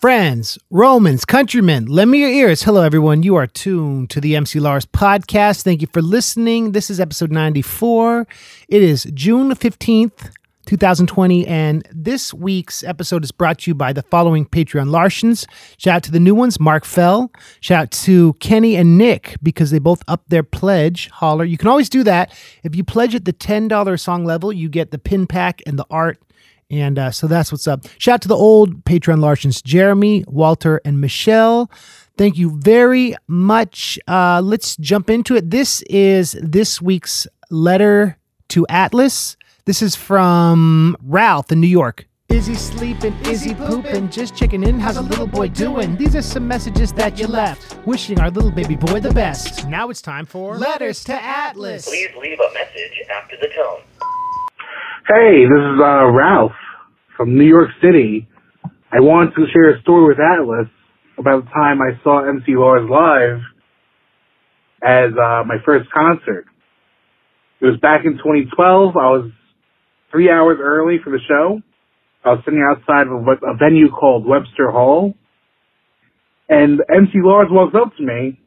Friends, Romans, countrymen, lend me your ears. Hello, everyone. You are tuned to the MC Lars podcast. Thank you for listening. This is episode 94. It is June 15th, 2020, and this week's episode is brought to you by the following Patreon Lartians. Shout out to the new ones, Mark Fell. Shout out to Kenny and Nick because they both upped their pledge. Holler. You can always do that. If you pledge at the $10 song level, you get the pin pack and the art and uh, so that's what's up. Shout out to the old Patreon Lartians, Jeremy, Walter, and Michelle. Thank you very much. Uh, let's jump into it. This is this week's letter to Atlas. This is from Ralph in New York. Is he sleeping? Is he pooping? Just checking in. How's a little boy doing? These are some messages that you left. Wishing our little baby boy the best. Now it's time for Letters to Atlas. Please leave a message after the tone. Hey, this is uh, Ralph from New York City. I want to share a story with Atlas about the time I saw MC Lars live as uh, my first concert. It was back in 2012. I was three hours early for the show. I was sitting outside of a, venue called Webster Hall. And MC Lars walks up to me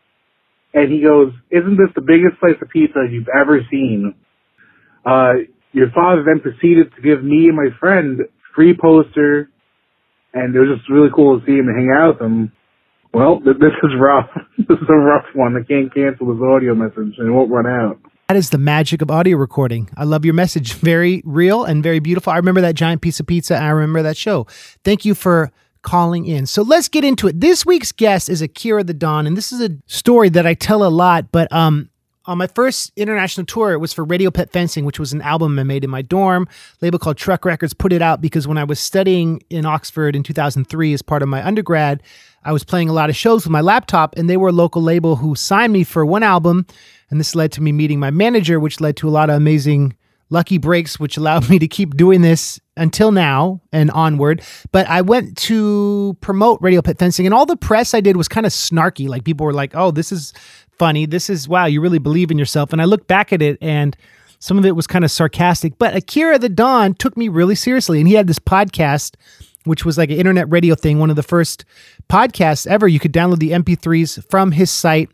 and he goes, isn't this the biggest slice of pizza you've ever seen? Uh, your father then proceeded to give me and my friend free poster, and it was just really cool to see him and hang out with him. Well, th- this is rough. this is a rough one. I can't cancel this audio message, and it won't run out. That is the magic of audio recording. I love your message. Very real and very beautiful. I remember that giant piece of pizza. I remember that show. Thank you for calling in. So let's get into it. This week's guest is Akira the Don, and this is a story that I tell a lot, but um, on my first international tour, it was for Radio Pet Fencing, which was an album I made in my dorm. label called Truck Records put it out because when I was studying in Oxford in 2003 as part of my undergrad, I was playing a lot of shows with my laptop, and they were a local label who signed me for one album. And this led to me meeting my manager, which led to a lot of amazing lucky breaks, which allowed me to keep doing this until now and onward. But I went to promote Radio Pet Fencing, and all the press I did was kind of snarky. Like people were like, "Oh, this is funny. This is wow, you really believe in yourself." And I look back at it, and some of it was kind of sarcastic. But Akira the Don took me really seriously, and he had this podcast. Which was like an internet radio thing, one of the first podcasts ever. You could download the MP3s from his site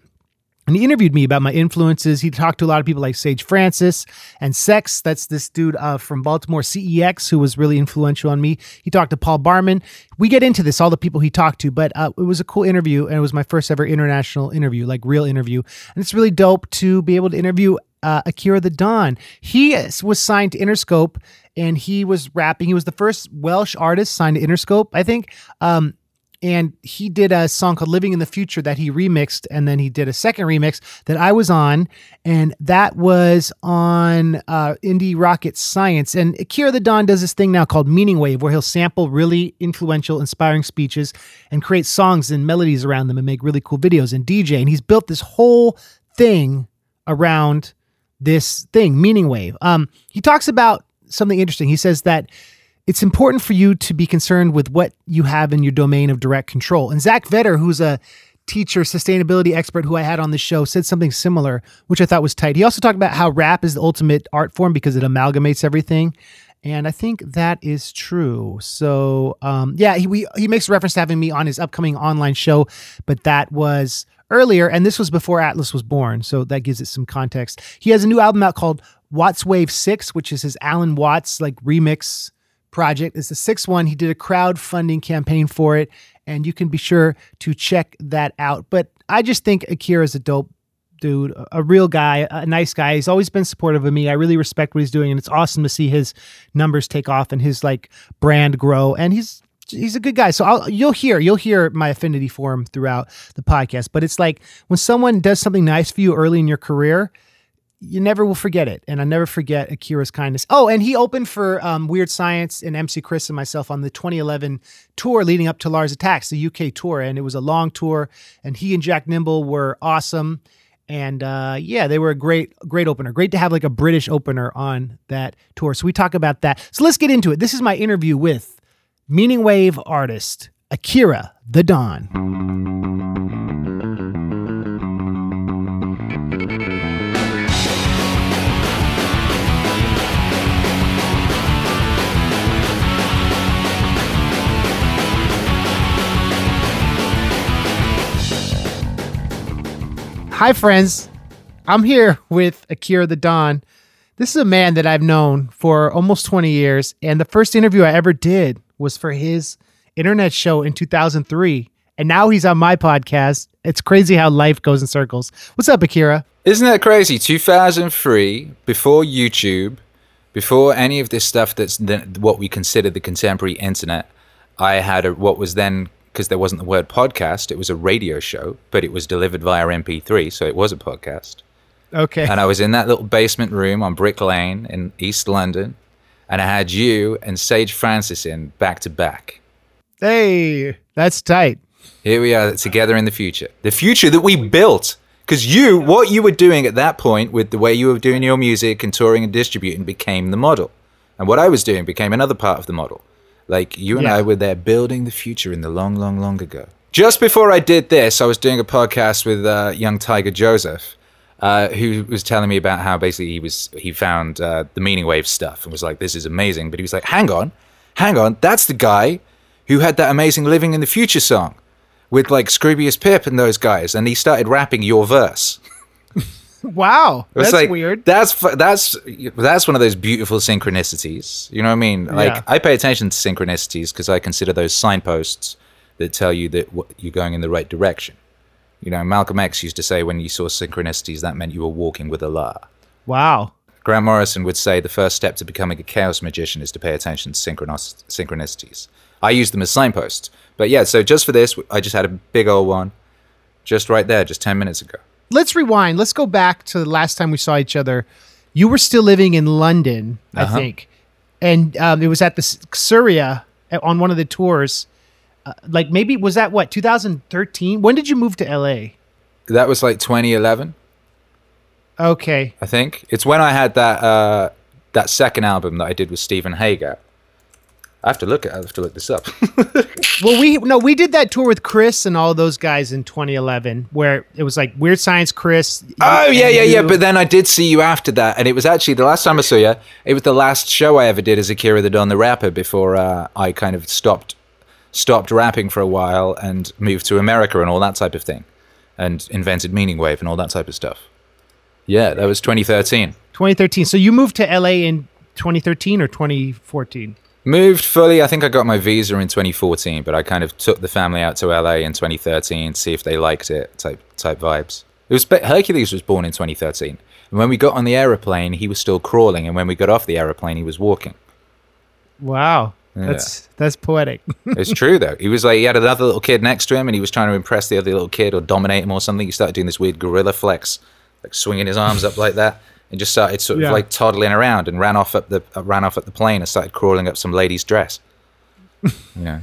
and he interviewed me about my influences. He talked to a lot of people like Sage Francis and CEX. That's this dude uh, from Baltimore, CEX, who was really influential on me. He talked to Paul Barman. We get into this, all the people he talked to, but uh, it was a cool interview. And it was my first ever international interview, like real interview. And it's really dope to be able to interview uh, Akira the Don. He was signed to Interscope and he was rapping. He was the first Welsh artist signed to Interscope, I think. Um, and he did a song called Living in the Future that he remixed and then he did a second remix that I was on and that was on uh, Indie Rocket Science. And Akira the Don does this thing now called Meaning Wave where he'll sample really influential inspiring speeches and create songs and melodies around them and make really cool videos and DJ and he's built this whole thing around this thing Meaning Wave. Um, he talks about something interesting. He says that it's important for you to be concerned with what you have in your domain of direct control. And Zach Vetter, who's a teacher, sustainability expert who I had on the show, said something similar, which I thought was tight. He also talked about how rap is the ultimate art form because it amalgamates everything. And I think that is true. So, um, yeah, he we, he makes reference to having me on his upcoming online show, but that was earlier, and this was before Atlas was born. So that gives it some context. He has a new album out called Watts Wave Six, which is his Alan Watts like remix project. It's the sixth one. He did a crowdfunding campaign for it, and you can be sure to check that out. But I just think Akira is a dope dude, a real guy, a nice guy. He's always been supportive of me. I really respect what he's doing, and it's awesome to see his numbers take off and his like brand grow. And he's he's a good guy. So I'll, you'll hear you'll hear my affinity for him throughout the podcast. But it's like when someone does something nice for you early in your career, you never will forget it. And I never forget Akira's kindness. Oh, and he opened for um, Weird Science and MC Chris and myself on the 2011 tour leading up to Lars Attacks, the UK tour. And it was a long tour. And he and Jack Nimble were awesome. And uh, yeah, they were a great, great opener. Great to have like a British opener on that tour. So we talk about that. So let's get into it. This is my interview with Meaning Wave artist Akira the Don. Hi, friends. I'm here with Akira the Don. This is a man that I've known for almost 20 years, and the first interview I ever did was for his internet show in 2003. And now he's on my podcast. It's crazy how life goes in circles. What's up, Akira? Isn't that crazy? 2003, before YouTube, before any of this stuff that's the, what we consider the contemporary internet, I had a, what was then, because there wasn't the word podcast, it was a radio show, but it was delivered via MP3, so it was a podcast. Okay. And I was in that little basement room on Brick Lane in East London, and I had you and Sage Francis in back to back. Hey, that's tight. Here we are together in the future. The future that we built. Because you, what you were doing at that point with the way you were doing your music and touring and distributing became the model. And what I was doing became another part of the model. Like you and Yeah. I were there building the future in the long, long, long ago. Just before I did this, I was doing a podcast with uh, young Tiger Joseph, uh, who was telling me about how basically he was he found uh, the meaning wave stuff and was like, "This is amazing." But he was like, "Hang on, hang on, that's the guy who had that amazing "Living in the Future" song with like Scroobius Pip and those guys, and he started rapping your verse. Wow. That's like, weird. That's that's that's one of those beautiful synchronicities. You know what I mean? Like Yeah. I pay attention to synchronicities because I consider those signposts that tell you that you're going in the right direction. You know, Malcolm X used to say when you saw synchronicities, that meant you were walking with Allah. Wow. Grant Morrison would say the first step to becoming a chaos magician is to pay attention to synchronos- synchronicities. I use them as signposts. But yeah, so just for this, I just had a big old one just right there, just 10 minutes ago. Let's rewind. Let's go back to the last time we saw each other. You were still living in London, I Uh-huh. think. And um, it was at the Surya uh, on one of the tours. Uh, like maybe was that what 2013? When did you move to LA? That was like 2011. Okay. I think it's when I had that uh, that second album that I did with Stephen Hager. I have to look at. I have to look this up. Well, we no, we did that tour with Chris and all those guys in 2011, where it was like Weird Science, Chris. oh and yeah, yeah, yeah. But then I did see you after that, and it was actually the last time I saw you. It was the last show I ever did as Akira the Don the rapper before uh, I kind of stopped stopped rapping for a while and moved to America and all that type of thing, and invented Meaning Wave and all that type of stuff. Yeah, that was 2013. 2013. So you moved to LA in 2013 or 2014? Moved fully. I think I got my visa in 2014, but I kind of took the family out to LA in 2013 to see if they liked it. Type type vibes. It was Hercules was born in 2013, and when we got on the aeroplane, he was still crawling, and when we got off the aeroplane, he was walking. Wow. That's that's poetic. It's true though. He was like he had another little kid next to him, and he was trying to impress the other little kid or dominate him or something. He started doing this weird gorilla flex, like swinging his arms up like that, and just started sort of Yeah. like toddling around and ran off up the uh, ran off at the plane and started crawling up some lady's dress. Know,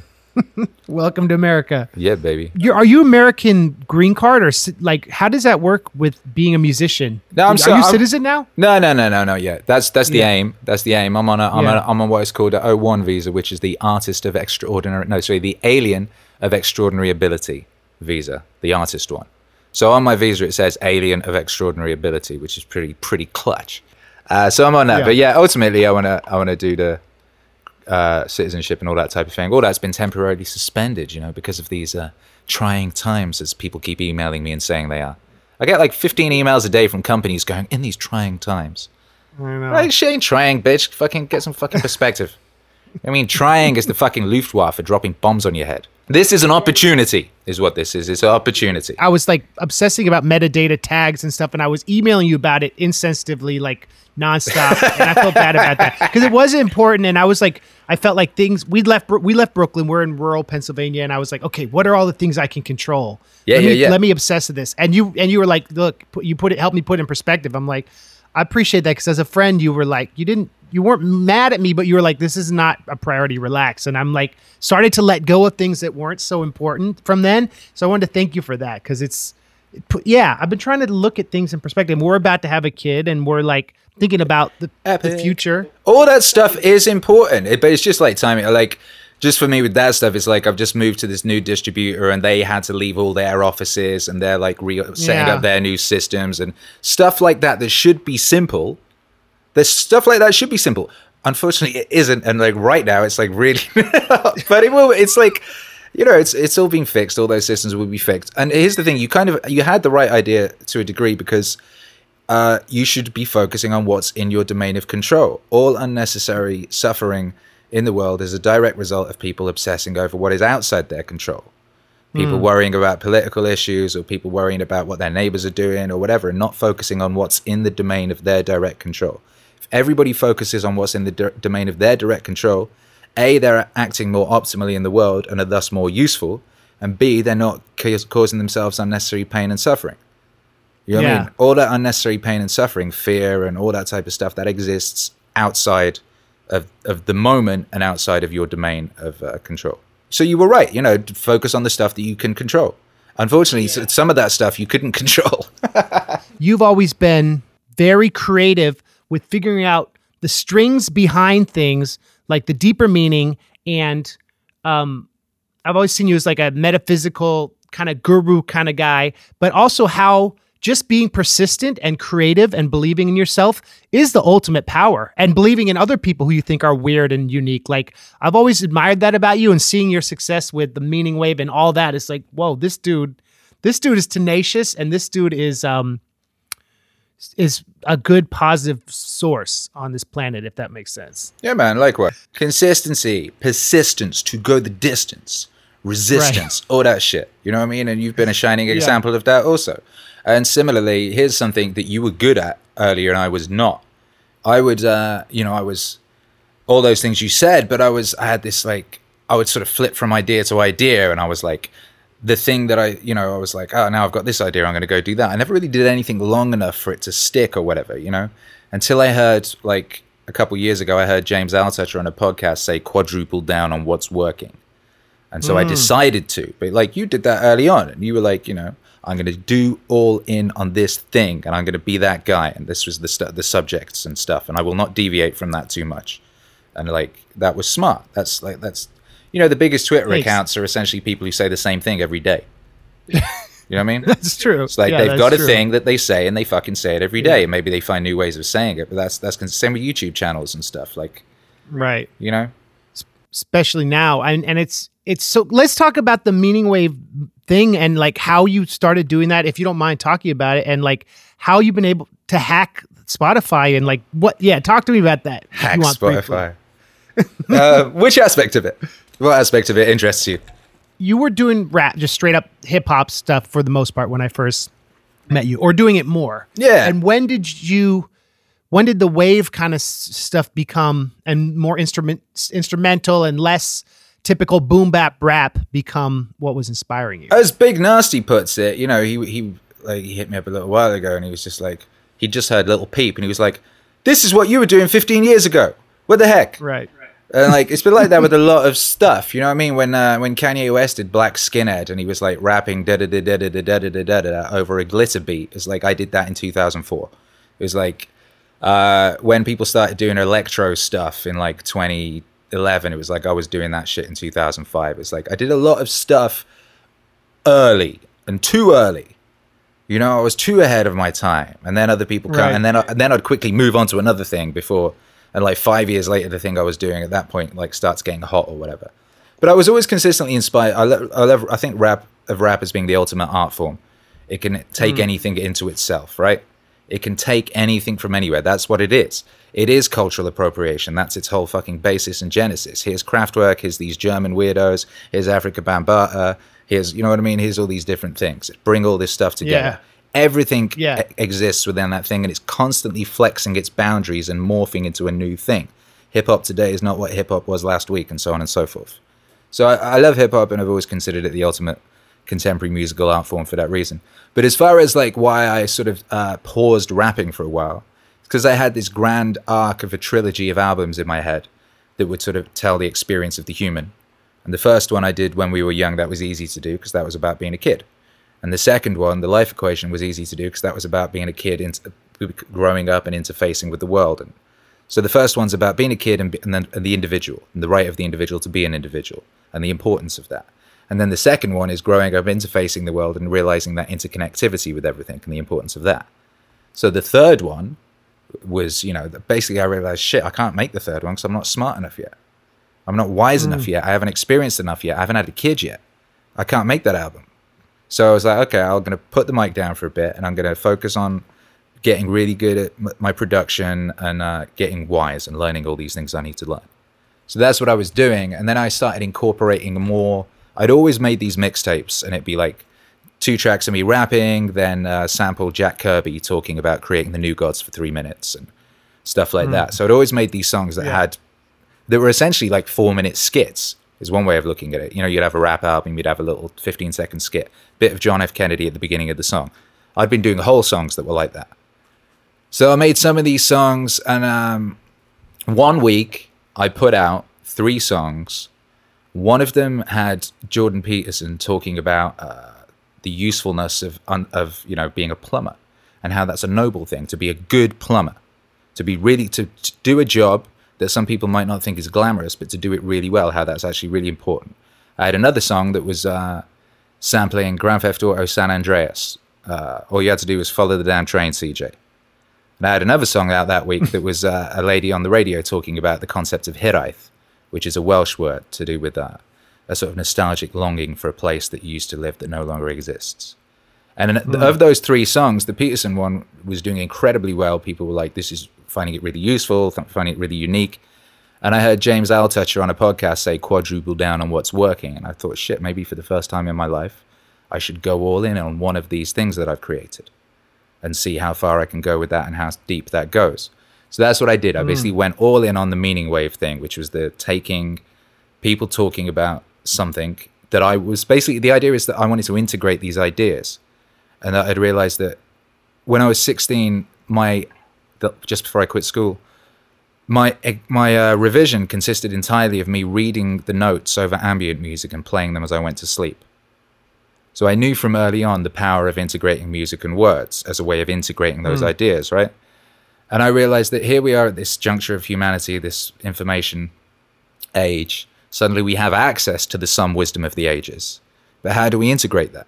Welcome to America. yeah, baby. You're, are you American green card or like how does that work with being a musician? No, I'm are you I'm- citizen now? No, no, no, no, no. Yeah, that's that's the Yeah. aim. That's the aim. I'm on a I'm, Yeah. on, I'm on what is called a O1 visa, which is the artist of extraordinary. No, sorry, the alien of extraordinary ability visa, the artist one. So on my visa it says alien of extraordinary ability, which is pretty pretty clutch. Uh, so I'm on that. Yeah. But yeah, ultimately I wanna I wanna do the uh, citizenship and all that type of thing. All that's been temporarily suspended, you know, because of these uh, trying times, as people keep emailing me and saying they are. I get like 15 emails a day from companies going, in these trying times. I know. Like, ain't trying, bitch. Fucking get some fucking perspective. I mean, trying is the fucking Luftwaffe for dropping bombs on your head. This is an opportunity, is what this is. It's an opportunity. I was like obsessing about metadata tags and stuff, and I was emailing you about it insensitively, like nonstop, and I felt bad about that because it was important, and I was like, I felt like things we left we left Brooklyn, we're in rural Pennsylvania, and I was like, okay, what are all the things I can control? Yeah, let yeah, me, yeah. Let me obsess with this, and you and you were like, look, put, you put it, help me put it in perspective. I'm like, I appreciate that because as a friend, you were like, you didn't. You weren't mad at me, but you were like, "This is not a priority. Relax." And I'm like, started to let go of things that weren't so important from then. So I wanted to thank you for that because it's, it yeah, I've been trying to look at things in perspective. We're about to have a kid, and we're like thinking about the, the future. all that stuff is important, it- but it's just like timing. Like, just for me with that stuff, it's like I've just moved to this new distributor, and they had to leave all their offices, and they're like re- setting Yeah. up their new systems and stuff like that. That should be simple. There's stuff like that should be simple. Unfortunately, it isn't, and like right now, it's like really, but it will. It's like you know, it's it's all been fixed. All those systems will be fixed. And here's the thing: you kind of you had the right idea to a degree because uh, you should be focusing on what's in your domain of control. All unnecessary suffering in the world is a direct result of people obsessing over what is outside their control. People worrying about political issues or people worrying about what their neighbors are doing or whatever, and not focusing on what's in the domain of their direct control. Everybody focuses on what's in the d- domain of their direct control, A, they're acting more optimally in the world and are thus more useful, and B, they're not ca- causing themselves unnecessary pain and suffering. You know what I mean? All that unnecessary pain and suffering, fear, and all that type of stuff that exists outside of, of the moment and outside of your domain of uh, control. So you were right. You know, focus on the stuff that you can control. Unfortunately, s some of that stuff you couldn't control. You've always been very creative with figuring out the strings behind things, like the deeper meaning. And um, I've always seen you as like a metaphysical kind of guru kind of guy, but also how just being persistent and creative and believing in yourself is the ultimate power and believing in other people who you think are weird and unique. Like I've always admired that about you and seeing your success with the meaning wave and all that. It's like, whoa, this dude, this dude is tenacious and this dude is, um, is a good positive source on this planet, if that makes sense. yeah, man. Likewise, consistency, persistence to go the distance, resistance, all that shit. You know what I mean? And you've been a shining example of that also. And similarly, here's something that you were good at earlier, and I was not. I would, uh, you know, I was all those things you said, but I was, I had this like, I would sort of flip from idea to idea, and I was like, the thing that I, you know, I was like, oh, now I've got this idea, I'm going to go do that. I never really did anything long enough for it to stick or whatever, you know, until I heard like a couple years ago, I heard James Altucher on a podcast say quadruple down on what's working. And so I mm. decided to, but like you did that early on, and you were like, you know, I'm going to do all in on this thing, and I'm going to be that guy. And this was the stu- the subjects and stuff, and I will not deviate from that too much. And like that was smart. That's like that's you know the biggest Twitter Thanks. accounts are essentially people who say the same thing every day. You know what I mean? That's true. It's like Yeah, they've got a true. thing that they say and they fucking say it every day. And maybe they find new ways of saying it, but that's that's the same with YouTube channels and stuff. Like Right. you know, especially now and and it's it's so let's talk about the meaning wave thing and like how you started doing that if you don't mind talking about it and like how you've been able to hack spotify and like what yeah talk to me about that hack. Spotify. uh, which aspect of it? What aspect of it interests you? you were doing rap just straight up hip-hop stuff for the most part when i first met you or doing it more Yeah. and when did you when did the wave kind of stuff become and more instrument instrumental and less typical boom bap rap become what was inspiring you As Big Nasty puts it, you know, he he like he hit me up a little while ago, and he was just like, he just heard Little Peep, and he was like, "This is what you were doing 15 years ago. What the heck?" right And like it's been like that with a lot of stuff. You know what I mean? When uh, when Kanye West did Black Skinhead and he was like rapping da da da da da da da da da da over a glitter beat, it's like I did that in 2004. It was like uh, when people started doing electro stuff in like 2011. It was like I was doing that shit in 2005. It's like I did a lot of stuff early and too early. You know, I was too ahead of my time, and then other people come, Right. and then I, and then I'd quickly move on to another thing before, and like five years later, the thing I was doing at that point like starts getting hot or whatever. But I was always consistently inspired. I, lo- I love. I think rap of rap as being the ultimate art form. It can take hmm. anything into itself, right? It can take anything from anywhere. That's what it is. It is cultural appropriation. That's its whole fucking basis and genesis. Here's Kraftwerk. Here's these German weirdos. Here's Afrika Bambaataa. Here's, you know what I mean? Here's all these different things. Bring all this stuff together. Everything Yeah. exists within that thing, and it's constantly flexing its boundaries and morphing into a new thing. Hip hop today is not what hip hop was last week, and so on and so forth. So I, I love hip hop, and I've always considered it the ultimate contemporary musical art form for that reason. But as far as like why I sort of uh, paused rapping for a while, because I had this grand arc of a trilogy of albums in my head that would sort of tell the experience of the human. And the first one I did when we were young, that was easy to do because that was about being a kid. And the second one, the life equation, was easy to do because that was about being a kid, in- growing up and interfacing with the world. And so the first one's about being a kid and, and then and the individual, and the right of the individual to be an individual, and the importance of that. And then the second one is growing up, interfacing the world, and realizing that interconnectivity with everything and the importance of that. So the third one was, you know, basically I realized, shit, I can't make the third one because I'm not smart enough yet. I'm not wise mm. enough yet. I haven't experienced enough yet. I haven't had a kid yet. I can't make that album. So I was like, okay, I'm going to put the mic down for a bit and I'm going to focus on getting really good at my production and uh, getting wise and learning all these things I need to learn. So that's what I was doing. And then I started incorporating more. I'd always made these mixtapes and it'd be like two tracks of me rapping, then uh, sample Jack Kirby talking about creating the new gods for three minutes and stuff like that. So I'd always made these songs that Yeah. had, that were essentially like four minute skits, is one way of looking at it. You know, you'd have a rap album, you'd have a little 15 second skit, bit of John F. Kennedy at the beginning of the song. I'd been doing whole songs that were like that. So I made some of these songs, and um, one week I put out three songs. One of them had Jordan Peterson talking about uh, the usefulness of of you know being a plumber and how that's a noble thing to be a good plumber, to be really to, to do a job that some people might not think is glamorous, but to do it really well, how that's actually really important. I had another song that was uh, sampling Grand Theft Auto San Andreas. Uh, all you had to do was follow the damn train, CJ. And I had another song out that week that was uh, a lady on the radio talking about the concept of hiraeth, which is a Welsh word to do with uh, a sort of nostalgic longing for a place that you used to live that no longer exists. And in- of those three songs, the Peterson one was doing incredibly well. People were like, this is finding it really useful, finding it really unique. And I heard James Altucher on a podcast say quadruple down on what's working. And I thought, shit, maybe for the first time in my life, I should go all in on one of these things that I've created and see how far I can go with that and how deep that goes. So that's what I did. I hmm. basically went all in on the meaning wave thing, which was the taking people talking about something that I was basically the idea is that I wanted to integrate these ideas. And that I'd realized that when I was 16, my just before I quit school, my my uh, revision consisted entirely of me reading the notes over ambient music and playing them as I went to sleep. So I knew from early on the power of integrating music and words as a way of integrating those ideas, right? And I realized that here we are at this juncture of humanity, this information age. Suddenly we have access to the sum wisdom of the ages. But how do we integrate that?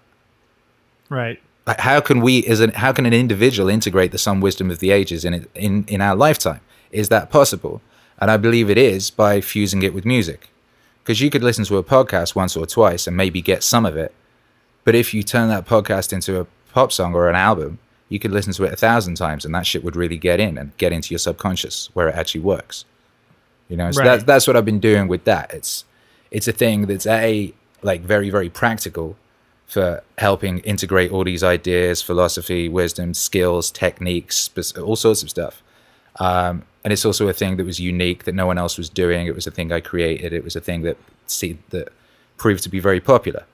Right. Like, how can we as an how can an individual integrate the some wisdom of the ages in in in our lifetime? Is that possible? And i believe it is by fusing it with music. Because you could listen to a podcast once or twice and maybe get some of it but if you turn that podcast into a pop song or an album you could listen to it a thousand times and that shit would really get in and get into your subconscious where it actually works. You know so Right. that's that's what i've been doing with that. It's it's a thing that's a like very very practical for helping integrate all these ideas, philosophy, wisdom, skills, techniques, all sorts of stuff. Um, and it's also a thing that was unique that no one else was doing. It was a thing I created. It was a thing that see, that proved to be very popular.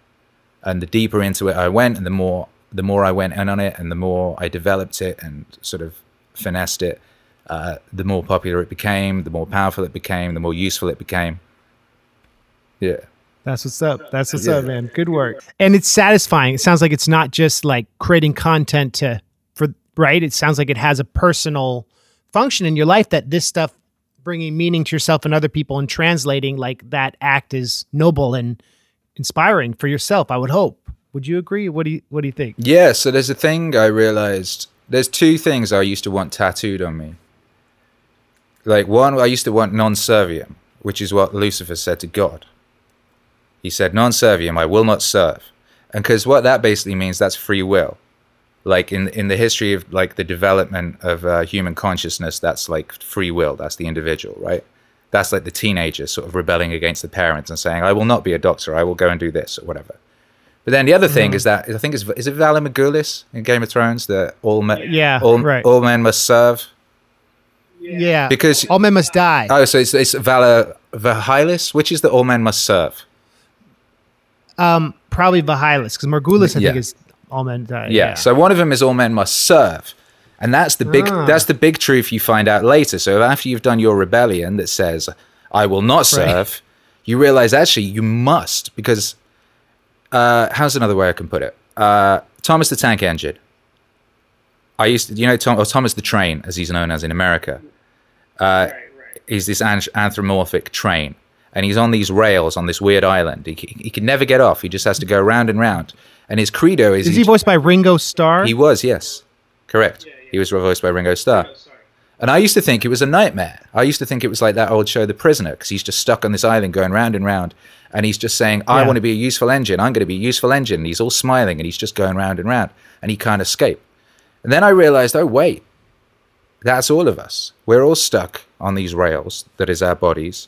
And the deeper into it I went, and the more the more I went in on it, and the more I developed it and sort of finessed it, uh, the more popular it became, the more powerful it became, the more useful it became. Yeah. That's what's up. That's what's Yeah. up, man. Good work. And it's satisfying. It sounds like it's not just like creating content to for right. It sounds like it has a personal function in your life that this stuff bringing meaning to yourself and other people and translating like that act is noble and inspiring for yourself. I would hope. Would you agree? What do you What do you think? Yeah, so there's a thing I realized. There's two things I used to want tattooed on me. Like one, I used to want non serviam, which is what Lucifer said to God. He said, non serviam, I will not serve. And because what that basically means, that's free will. Like in in the history of like the development of uh, human consciousness, that's like free will. That's the individual, right? That's like the teenager sort of rebelling against the parents and saying, "I will not be a doctor. I will go and do this or whatever." But then the other thing is that I think is is it Valar Morghulis in Game of Thrones that all men Yeah, all, right. all men must serve Yeah, because all men must die. oh so it's, it's Valar Vahilis which is that all men must serve Um, probably Vahilus because Morghulis I Yeah. think is all men die. yeah. so one of them is all men must serve and that's the big Ah. that's the big truth you find out later so after you've done your rebellion that says I will not serve you realize actually you must because uh, how's another way I can put it uh, Thomas the Tank Engine I used to, you know, Tom, or Thomas the Train, as he's known as in America. Uh, He's this an- anthropomorphic train, and he's on these rails on this weird island. He, he can never get off. He just has to go round and round. And his credo is Is he voiced by Ringo Starr? he was yes, correct. He was voiced by Ringo Starr. Oh, and I used to think it was a nightmare. I used to think it was like that old show, The Prisoner, because he's just stuck on this island going round and round. And he's just saying, I Yeah. want to be a useful engine. I'm going to be a useful engine. And he's all smiling and he's just going round and round. And he can't escape. And then I realized, oh, wait, that's all of us. We're all stuck on these rails that is our bodies,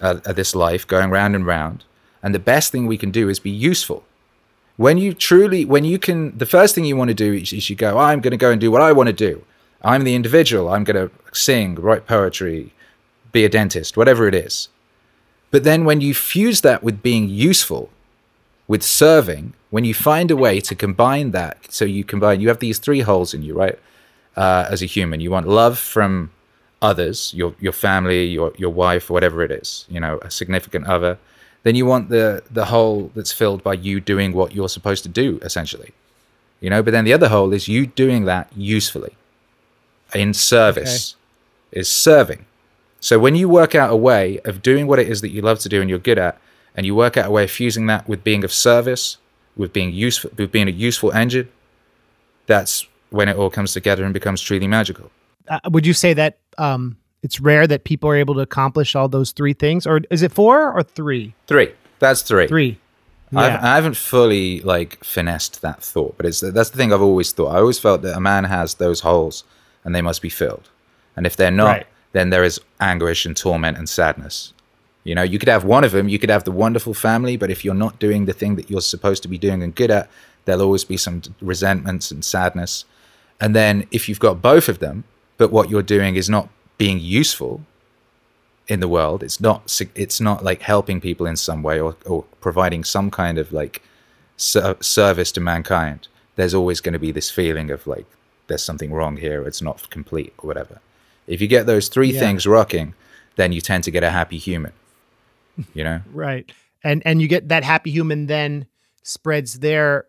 uh, this life going round and round. And the best thing we can do is be useful. When you truly, when you can, the first thing you want to do is, is you go, I'm going to go and do what I want to do. I'm the individual. I'm going to sing, write poetry, be a dentist, whatever it is. But then when you fuse that with being useful, with serving, when you find a way to combine that, so you combine, you have these three holes in you, right? Uh, as a human, you want love from others, your your family, your your wife, whatever it is, you know, a significant other. Then you want the the hole that's filled by you doing what you're supposed to do, essentially, you know. But then the other hole is you doing that usefully, in service, is serving. So when you work out a way of doing what it is that you love to do and you're good at, and you work out a way of fusing that with being of service, with being useful, with being a useful engine, that's when it all comes together and becomes truly magical. Uh, would you say that um, it's rare that people are able to accomplish all those three things, or is it four or three? Three. That's three. Three. I've, Yeah. I haven't fully like finessed that thought, but it's that's the thing I've always thought. I always felt that a man has those holes, and they must be filled. And if they're not, Right. then there is anguish and torment and sadness. You know, you could have one of them. You could have the wonderful family, but if you're not doing the thing that you're supposed to be doing and good at, there'll always be some resentments and sadness. And then if you've got both of them, but what you're doing is not being useful, in the world. It's not it's not like helping people in some way or, or providing some kind of like ser- service to mankind. There's always going to be this feeling of like there's something wrong here. It's not complete or whatever. If you get those three Yeah. things rocking, then you tend to get a happy human. You know? Right. And and you get that happy human then spreads their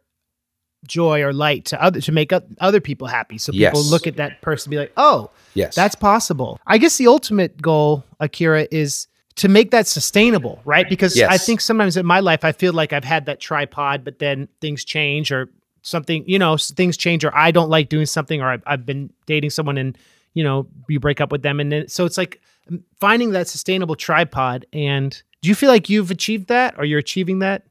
joy or light to other to make other people happy. So people Yes. look at that person and be like, "Oh, yes. that's possible." I guess the ultimate goal, Akira, is to make that sustainable, right? Because I think sometimes in my life I feel like I've had that tripod, but then things change or something, you know, things change or I don't like doing something or I've, I've been dating someone and, you know, you break up with them. And then, so it's like finding that sustainable tripod. And do you feel like you've achieved that or you're achieving that?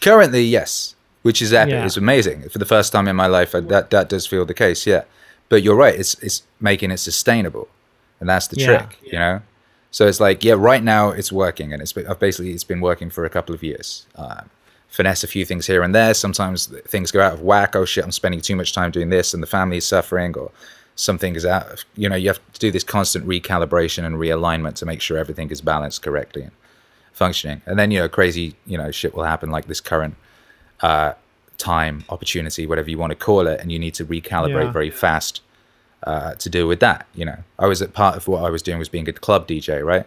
Currently, yes, which is epic. Yeah. It's amazing. For the first time in my life, I, that that does feel the case. Yeah, but you're right. It's it's making it sustainable, and that's the Yeah. trick. You know. So it's like, yeah, right now it's working, and it's I've basically it's been working for a couple of years. Um, finesse a few things here and there. Sometimes things go out of whack. Oh shit, I'm spending too much time doing this, and the family is suffering, or something is out. Of, you know, you have to do this constant recalibration and realignment to make sure everything is balanced correctly and functioning. And then you know, crazy you know shit will happen like this current uh, time, opportunity, whatever you want to call it, and you need to recalibrate Yeah. very fast uh, to deal with that. You know, I was at part of what I was doing was being a club DJ, right?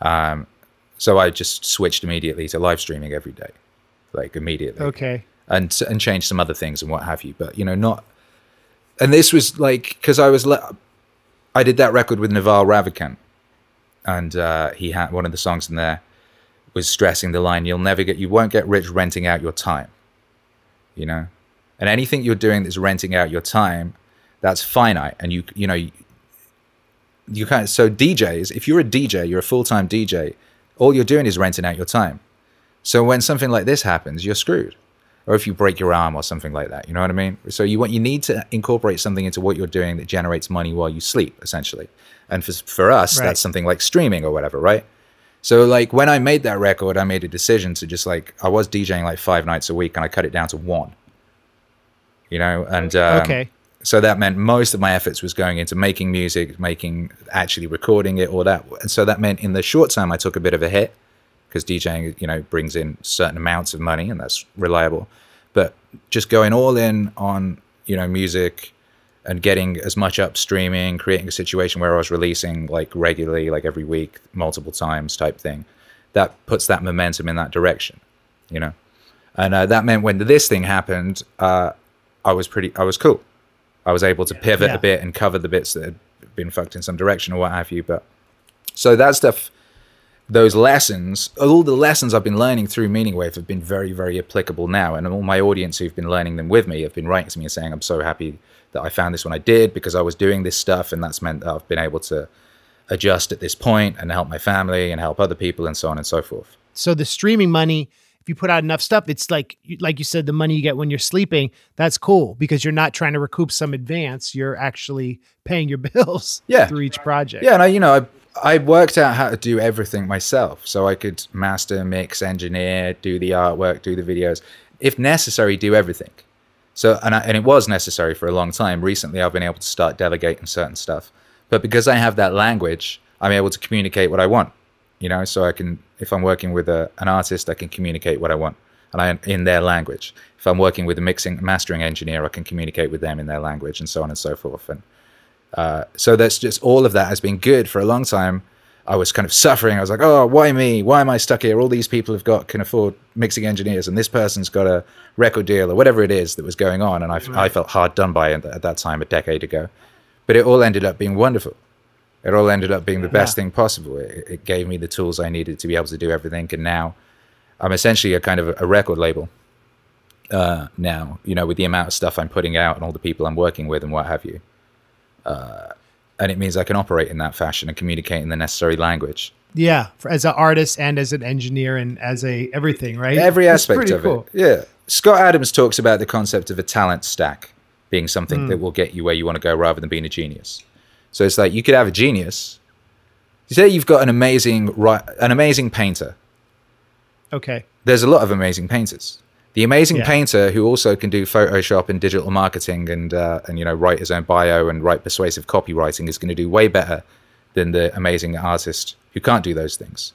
Um, so I just switched immediately to live streaming every day, like immediately, Okay. and and changed some other things and what have you. But you know, not. And this was like because I was le- I did that record with Naval Ravikant, and uh, he had one of the songs in there was stressing the line you'll never get you won't get rich renting out your time you know? And anything you're doing that's renting out your time that's finite and you you know you, you can't so djs if you're a dj you're a full-time dj all you're doing is renting out your time. So when something like this happens you're screwed. Or if you break your arm or something like that you know what i mean? So you want you need to incorporate something into what you're doing that generates money while you sleep essentially. And for, for us Right. that's something like streaming or whatever right so like when I made that record, I made a decision to just like I was DJing like five nights a week, and I cut it down to one. You know, and um, Okay. So that meant most of my efforts was going into making music, making actually recording it, all that. And so that meant in the short term, I took a bit of a hit because DJing, you know, brings in certain amounts of money, and that's reliable. But just going all in on you know music and getting as much up streaming, creating a situation where I was releasing like regularly, like every week, multiple times type thing, that puts that momentum in that direction, you know. And uh, that meant when this thing happened, uh, I was pretty, I was cool. I was able to pivot Yeah. a bit and cover the bits that had been fucked in some direction or what have you. But so that stuff those lessons, all the lessons I've been learning through Meaning Wave have been very, very applicable now. And all my audience who've been learning them with me have been writing to me and saying, I'm so happy that I found this when I did because I was doing this stuff. And that's meant that I've been able to adjust at this point and help my family and help other people and so on and so forth. So the streaming money, if you put out enough stuff, it's like like you said, the money you get when you're sleeping. That's cool because you're not trying to recoup some advance. You're actually paying your bills Yeah. through each project. Yeah, and I, you know, I I worked out how to do everything myself, so I could master, mix, engineer, do the artwork, do the videos, if necessary, do everything. So, and I, and it was necessary for a long time. Recently, I've been able to start delegating certain stuff, but because I have that language, I'm able to communicate what I want. You know, so I can, if I'm working with a, an artist, I can communicate what I want, and I in their language. If I'm working with a mixing, mastering engineer, I can communicate with them in their language, and so on and so forth. And uh, so that's just all of that has been good for a long time. I was kind of suffering. I was like, oh, why me? Why am I stuck here? All these people have got can afford mixing engineers, and this person's got a record deal or whatever it is that was going on. And I, I felt hard done by at, at that time, a decade ago. But it all ended up being wonderful. It all ended up being the best Yeah. thing possible. It, it gave me the tools I needed to be able to do everything. And now I'm essentially a kind of a record label uh, now, you know, with the amount of stuff I'm putting out and all the people I'm working with and what have you. Uh, and it means I can operate in that fashion and communicate in the necessary language. Yeah, for, as an artist and as an engineer and as a everything, right? Every aspect of cool. it. Yeah. Scott Adams talks about the concept of a talent stack being something hmm. that will get you where you want to go rather than being a genius. So it's like you could have a genius. Say you've got an amazing an amazing painter. Okay. there's a lot of amazing painters. The amazing Yeah. painter who also can do Photoshop and digital marketing and uh, and you know write his own bio and write persuasive copywriting is going to do way better than the amazing artist who can't do those things.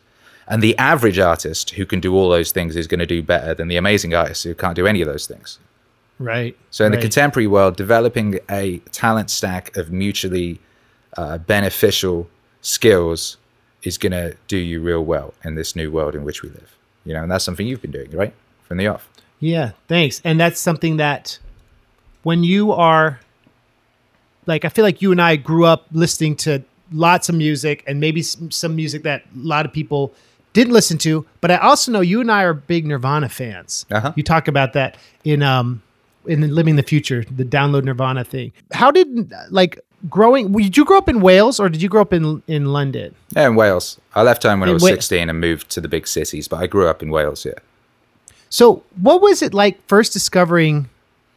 And the average artist who can do all those things is going to do better than the amazing artist who can't do any of those things. Right. So in the contemporary world, developing a talent stack of mutually uh, beneficial skills is going to do you real well in this new world in which we live. You know, and that's something you've been doing, right, from the off. Yeah, thanks. And that's something that when you are like I feel like you and I grew up listening to lots of music and maybe some, some music that a lot of people didn't listen to, but I also know you and I are big Nirvana fans. Uh-huh. You talk about that in um in Living the Future, the download Nirvana thing. How did like growing did you grow up in Wales or did you grow up in in London? Yeah, in Wales. I left home when I was Wa- 16 and moved to the big cities, but I grew up in Wales, yeah. So, what was it like first discovering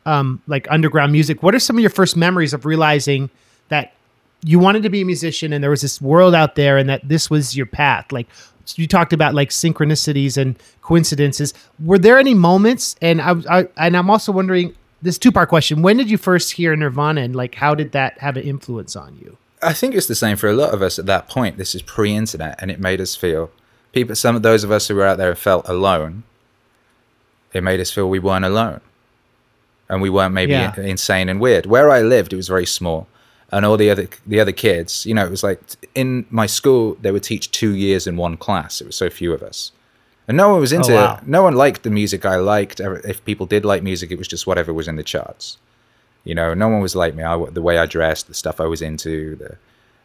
um, like underground music? What are some of your first memories of realizing that you wanted to be a musician and there was this world out there and that this was your path? Like you talked about like synchronicities and coincidences. Were there any moments? And I, I and I'm also wondering this two part question: When did you first hear Nirvana and like how did that have an influence on you? I think it's the same for a lot of us at that point. This is pre-internet, and it made us feel people. Some of those of us who were out there felt alone. It made us feel we weren't alone, and we weren't maybe Yeah. insane and weird. Where I lived, it was very small, and all the other the other kids, you know, it was like in my school they would teach two years in one class. It was so few of us, and no one was oh, into. wow. No one liked the music I liked. If people did like music, it was just whatever was in the charts. You know, no one was like me. I, the way I dressed, the stuff I was into, the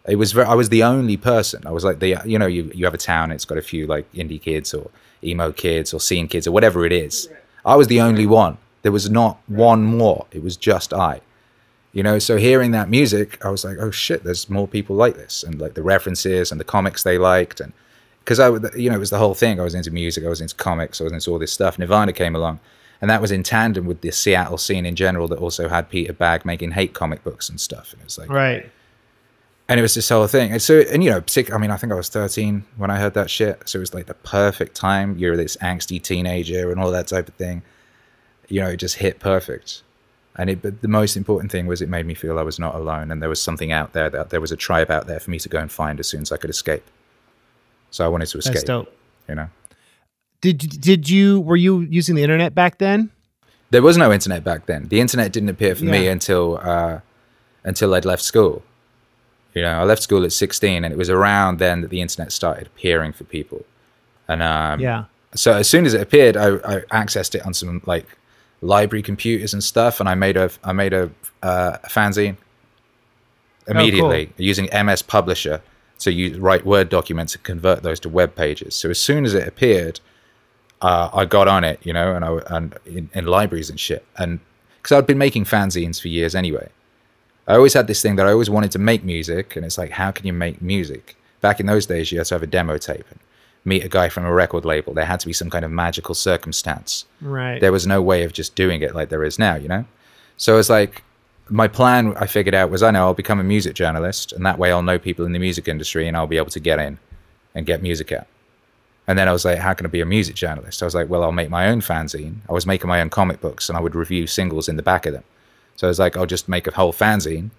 it was very, I was the only person. I was like the you know you you have a town, it's got a few like indie kids or emo kids or scene kids or whatever it is. I was the only one. There was not one more. It was just I. You know, so hearing that music, I was like, oh shit, there's more people like this, and like the references and the comics they liked, and because I, you know, it was the whole thing. I was into music, I was into comics, I was into all this stuff. Nirvana came along, and that was in tandem with the Seattle scene in general that also had Peter Bagge making hate comic books and stuff. And it was like, Right. And it was this whole thing. And so, and you know, I mean, I think I was 13 when I heard that shit. So it was like the perfect time. You're this angsty teenager and all that type of thing. You know, it just hit perfect. And it, but the most important thing was it made me feel I was not alone and there was something out there that there was a tribe out there for me to go and find as soon as I could escape. So I wanted to escape. That's dope. You know, Did did you were you using the internet back then? there was no internet back then. The internet didn't appear for me until uh, until I'd left school. You know, I left school at 16, and it was around then that the internet started appearing for people. And um, Yeah. so as soon as it appeared, I, I accessed it on some like library computers and stuff, and I made a I made a, uh, a fanzine immediately using MS Publisher. So you write Word documents and convert those to web pages. So as soon as it appeared, uh, I got on it, you know, and I and in, in libraries and shit, and because I'd been making fanzines for years anyway. I always had this thing that I always wanted to make music, and it's like, how can you make music? Back in those days, you had to have a demo tape and meet a guy from a record label. There had to be some kind of magical circumstance. Right. There was no way of just doing it like there is now, you know? So it's like, my plan I figured out was I know I'll become a music journalist, and that way I'll know people in the music industry and I'll be able to get in and get music out. And then I was like, how can I be a music journalist? I was like, well, I'll make my own fanzine. I was making my own comic books and I would review singles in the back of them. So I was like, I'll just make a whole fanzine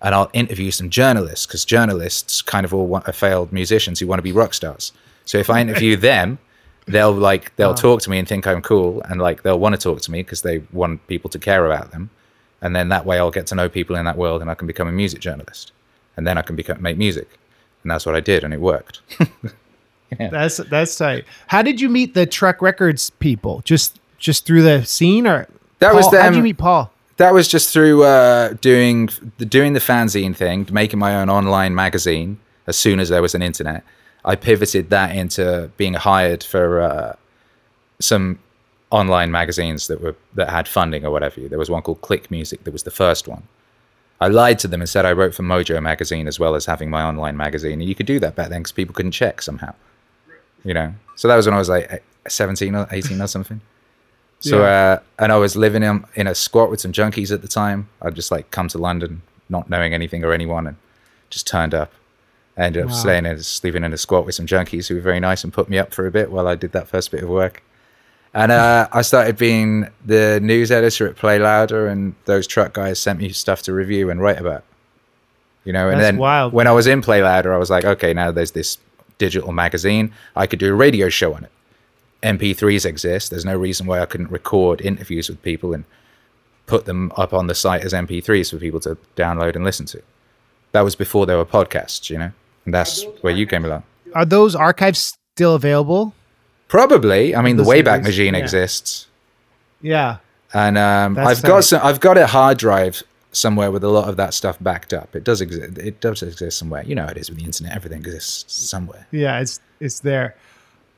and I'll interview some journalists because journalists kind of all want, are failed musicians who want to be rock stars. So if I interview them, they'll like they'll talk to me and think I'm cool and like they'll want to talk to me because they want people to care about them. And then that way I'll get to know people in that world and I can become a music journalist. And then I can become, make music. And that's what I did and it worked. That's that's tight. How did you meet the Truck Records people? Just just through the scene, or That was Paul- How did you meet Paul? That was just through uh, doing the, doing the fanzine thing, making my own online magazine. As soon as there was an internet, I pivoted that into being hired for uh, some online magazines that were that had funding or whatever. There was one called Click Music that was the first one. I lied to them and said I wrote for Mojo magazine as well as having my online magazine, and you could do that back then because people couldn't check somehow. You know, so that was when I was like seventeen or eighteen or something. So, uh, and I was living in, in a squat with some junkies at the time. I'd just like come to London, not knowing anything or anyone, and just turned up. I ended up Wow. staying in, sleeping in a squat with some junkies who were very nice and put me up for a bit while I did that first bit of work. And uh, I started being the news editor at Play Louder, and those truck guys sent me stuff to review and write about. You know, and That's then wild. when I was in Play Louder, I was like, okay, now there's this digital magazine. I could do a radio show on it. MP3s exist. There's no reason why I couldn't record interviews with people and put them up on the site as MP3s for people to download and listen to. That was before there were podcasts, you know, and that's where you came along. Are those archives still available? Probably. I mean, the The Wayback series, Machine yeah. exists, Yeah. and um, I've got tight. some. I've got a hard drive somewhere with a lot of that stuff backed up. It does exist. It does exist somewhere. You know how it is with the internet. Everything exists somewhere. Yeah, it's it's there.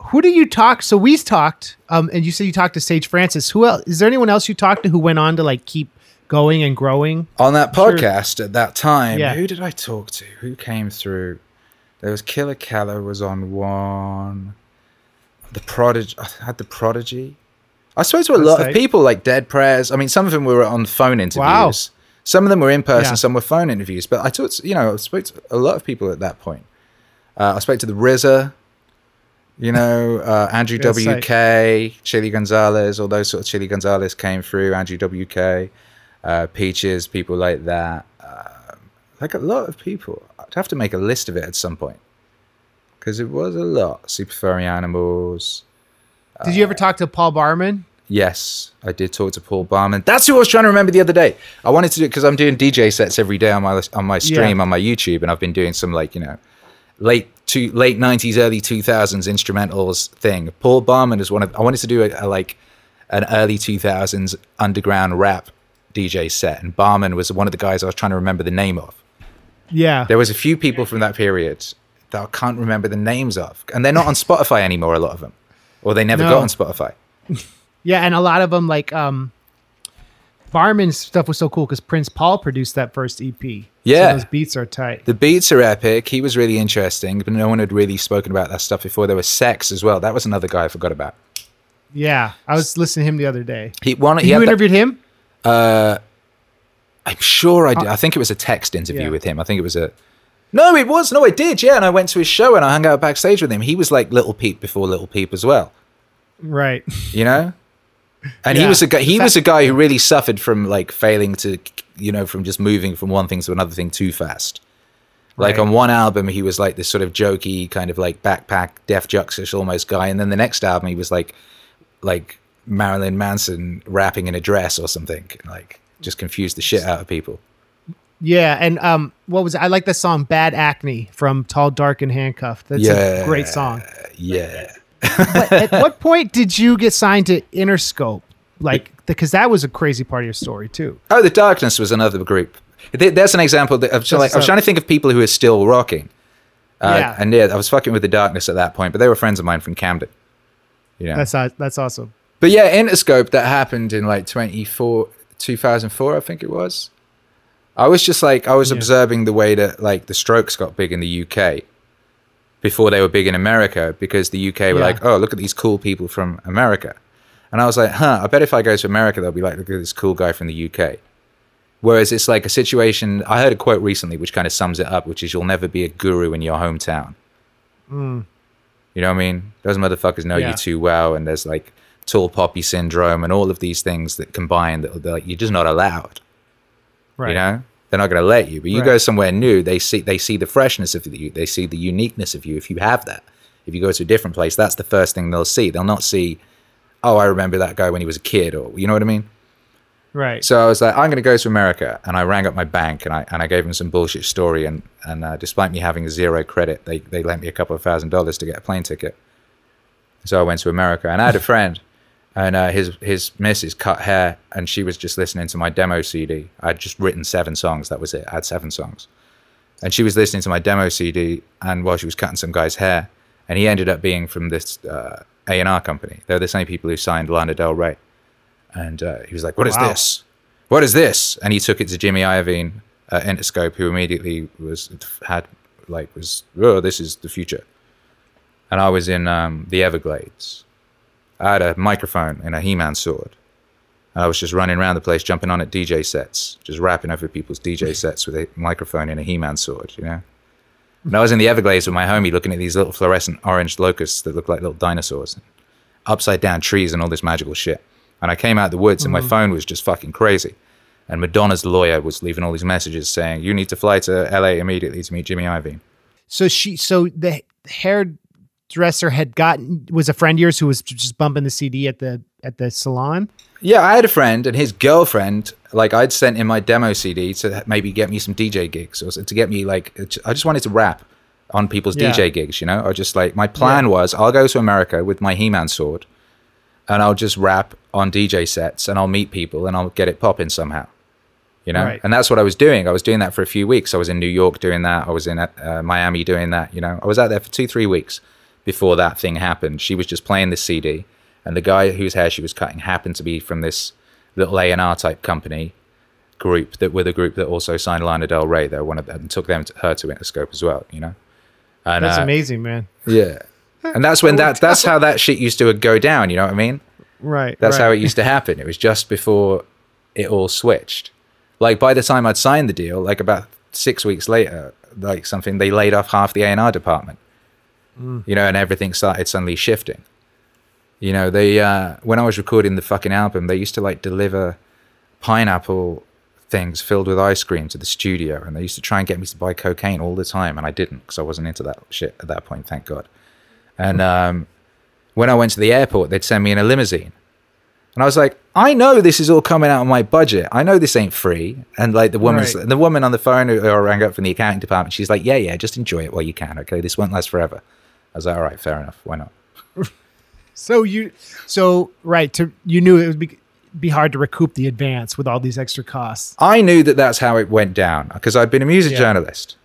Who do you talk? So we talked, um, and you said you talked to Sage Francis. Who else? Is there anyone else you talked to who went on to like keep going and growing? on that Sure. podcast at that time, Yeah. who did I talk to? Who came through? There was Killer Keller was on one. The Prodigy. I had the Prodigy. I spoke to a That's lot tight. of people like Dead Prez. I mean, some of them were on phone interviews. Wow. Some of them were in person. Yeah. Some were phone interviews. But I talked, you know, I spoke to a lot of people at that point. Uh, I spoke to the RZA. You know, uh, Andrew. WK, Chilly Gonzales, all those sort of Chilly Gonzales came through. Andrew WK, uh, Peaches, people like that. Um, like a lot of people. I'd have to make a list of it at some point because it was a lot. Super Furry Animals. Did you ever talk to Paul Barman? Yes, I did talk to Paul Barman. That's who I was trying to remember the other day. I wanted to do it because I'm doing DJ sets every day on my on my stream Yeah. on my YouTube, and I've been doing some like you know late two late '90s, early 2000s instrumentals thing. Paul Barman is one of. I wanted to do a, a like an early 2000s underground rap DJ set, and Barman was one of the guys I was trying to remember the name of. Yeah. There was a few people from that period that I can't remember the names of, and they're not on Spotify anymore. A lot of them, or they never No. got on Spotify. Yeah, and a lot of them like um Barman's stuff was so cool because Prince Paul produced that first EP. Yeah. so those beats are tight. The beats are epic. He was really interesting, but no one had really spoken about that stuff before. There was Sex as well. That was another guy I forgot about. Yeah, I was listening to him the other day. He one. He you had that- interviewed him? Uh, I'm sure I did. Uh, I think it was a text interview Yeah. with him. I think it was a. No, it was. No, I did. Yeah, and I went to his show and I hung out backstage with him. He was like Lil Peep before Lil Peep as well. Right. You know. And he was a guy. He was a guy who really suffered from like failing to, you know, from just moving from one thing to another thing too fast. Like Right. on one album, he was like this sort of jokey kind of like backpack, Def Juxish almost guy, and then the next album, he was like, like Marilyn Manson rapping in a dress or something, like just confused the shit out of people. Yeah, and um, what was it? I like the song "Bad Acne" from Tall, Dark, and Handcuffed. That's Yeah. a great song. Yeah, at what point did you get signed to Interscope? Like, because that was a crazy part of your story too. Oh, the Darkness was another group. There's an example that of, so like, I was trying to think of people who are still rocking. Uh, Yeah. And yeah, I was fucking with the darkness at that point, but they were friends of mine from Camden. Know? That's that's awesome. But yeah, Interscope that happened in like 24, 2004, I think it was. I was just like I was Yeah. observing the way that like the Strokes got big in the UK before they were big in America because the UK were Yeah. like, oh, look at these cool people from America, and I was like, huh, I bet if I go to America, they'll be like, look at this cool guy from the UK. Whereas it's like a situation. I heard a quote recently which kind of sums it up, which is, "You'll never be a guru in your hometown." Hmm. You know what I mean? Those motherfuckers know Yeah. you too well, and there's like tall poppy syndrome and all of these things that combine that like you're just not allowed. Right. You know, they're not going to let you. But you go somewhere new, they see they see the freshness of you, they see the uniqueness of you. If you have that, if you go to a different place, that's the first thing they'll see. They'll not see, oh, I remember that guy when he was a kid, or you know what I mean. Right. So I was like, I'm going to go to America, and I rang up my bank and I and I gave them some bullshit story, and and uh, despite me having zero credit, they they lent me a couple of thousand dollars to get a plane ticket. So I went to America, and I had a friend, and uh, his his missus cut hair, and she was just listening to my demo CD. I'd just written seven songs. That was it. I had seven songs, and she was listening to my demo CD, and while she was cutting some guy's hair, and he ended up being from this uh, A and R company. They're the same people who signed Lana Del Rey, and uh, he was like, "What is Wow. this? What is this?" And he took it to Jimmy Iovine at Interscope, who immediately was had like was, "Oh, this is the future." And I was in um, the Everglades. I had a microphone and a He-Man sword. And I was just running around the place, jumping on at DJ sets, just rapping over people's DJ sets with a microphone and a He-Man sword, you know. And I was in the Everglades with my homie, looking at these little fluorescent orange locusts that look like little dinosaurs, upside down trees, and all this magical shit. And I came out of the woods, and my mm. phone was just fucking crazy. And Madonna's lawyer was leaving all these messages saying, "You need to fly to LA immediately to meet Jimmy Iovine." So she, so the hairdresser had gotten was a friend of yours who was just bumping the CD at the at the salon. Yeah, I had a friend and his girlfriend. Like I'd sent in my demo CD to maybe get me some DJ gigs or to get me like I just wanted to rap on people's Yeah. DJ gigs. You know, I just like my plan Yeah. was I'll go to America with my He-Man sword, and I'll just rap on DJ sets and I'll meet people and I'll get it popping somehow. You know, Right. and that's what I was doing. I was doing that for a few weeks. I was in New York doing that. I was in uh, Miami doing that. You know, I was out there for two, three weeks before that thing happened. She was just playing this CD, and the guy whose hair she was cutting happened to be from this little A and R type company group that were the group that also signed Lana Del Rey. They were one of them and took them to, her to Interscope as well. You know, and That's uh, amazing, man. yeah, and that's when that that's how that shit used to go down. You know what I mean? Right. That's right. how it used to happen. It was just before it all switched. Like by the time I'd signed the deal, like about six weeks later, like something, they laid off half the A and R department. You know, and everything started suddenly shifting. You know, they uh, when I was recording the fucking album, they used to like deliver pineapple things filled with ice cream to the studio, and they used to try and get me to buy cocaine all the time, and I didn't because I wasn't into that shit at that point, thank God. And um, when I went to the airport, they'd send me in a limousine. And I was like, I know this is all coming out of my budget. I know this ain't free. And like the woman, Right. the woman on the phone who, who I rang up from the accounting department, she's like, Yeah, yeah, just enjoy it while you can. Okay, this won't last forever. I was like, All right, fair enough. Why not? So you, so right to you knew it would be be hard to recoup the advance with all these extra costs. I knew that that's how it went down because I'd been a music Yeah. journalist.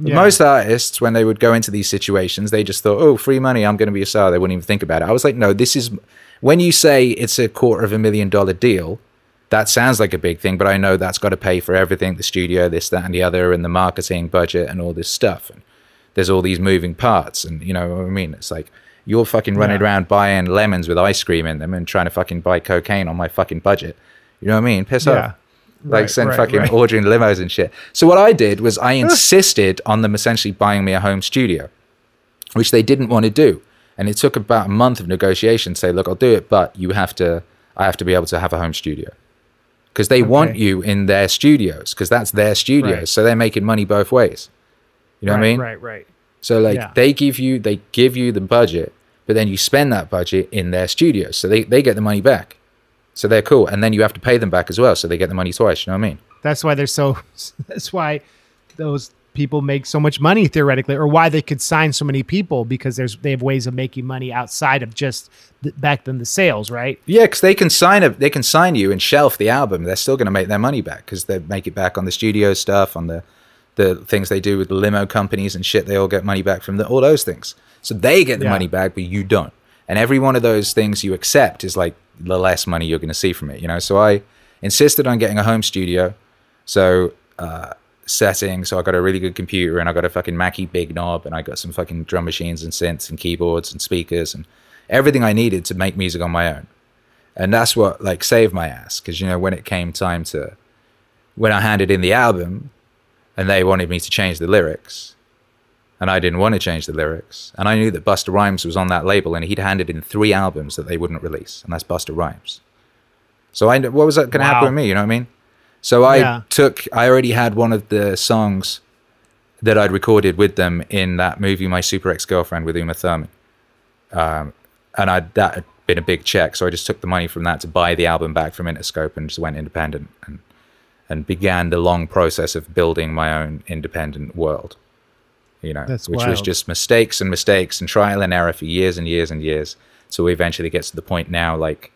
Yeah. Most artists, when they would go into these situations, they just thought, "Oh, free money, I'm going to be a star." They wouldn't even think about it. I was like, "No, this is." When you say it's a quarter of a million dollar deal, that sounds like a big thing, but I know that's got to pay for everything: the studio, this, that, and the other, and the marketing budget, and all this stuff. And there's all these moving parts, and you know what I mean? It's like you're fucking running Yeah. around buying lemons with ice cream in them and trying to fucking buy cocaine on my fucking budget. You know what I mean? Piss Yeah. off like Right, send right, fucking right. ordering limos and shit. So what I did was I insisted on them essentially buying me a home studio, which they didn't want to do. And it took about a month of negotiation to say, look, I'll do it, but you have to, I have to be able to have a home studio. Because they want you in their studios, because that's their studios. So they're making money both ways. You know right, what I mean? Right. Right. So like Yeah. they give you they give you the budget, but then you spend that budget in their studios. So they, they get the money back. So they're cool. And then you have to pay them back as well. So they get the money twice. You know what I mean? That's why they're so. That's why those people make so much money theoretically, or why they could sign so many people because there's they have ways of making money outside of just the, back then the sales, right? Yeah, because they can sign a, they can sign you and shelf the album. They're still going to make their money back because they make it back on the studio stuff, on the the things they do with the limo companies and shit. They all get money back from the, all those things. So they get the Yeah. money back, but you don't. And every one of those things you accept is like the less money you're going to see from it. You know. So I insisted on getting a home studio. So uh, setting. So I got a really good computer and I got a fucking Mackie big knob and I got some fucking drum machines and synths and keyboards and speakers and everything I needed to make music on my own. And that's what like saved my ass because you know when it came time to when I handed in the album and they wanted me to change the lyrics and I didn't want to change the lyrics and I knew that Busta Rhymes was on that label and he'd handed in three albums that they wouldn't release and that's Busta Rhymes. So I what was that going to happen with me? You know what I mean? So I Yeah. took I already had one of the songs that I'd recorded with them in that movie My Super Ex Girlfriend with Uma Thurman Um, and I that had been a big check. So I just took the money from that to buy the album back from Interscope and just went independent and and began the long process of building my own independent world. You know, That's which was just mistakes and mistakes and trial and error for years and years and years. So we eventually gets to the point now, like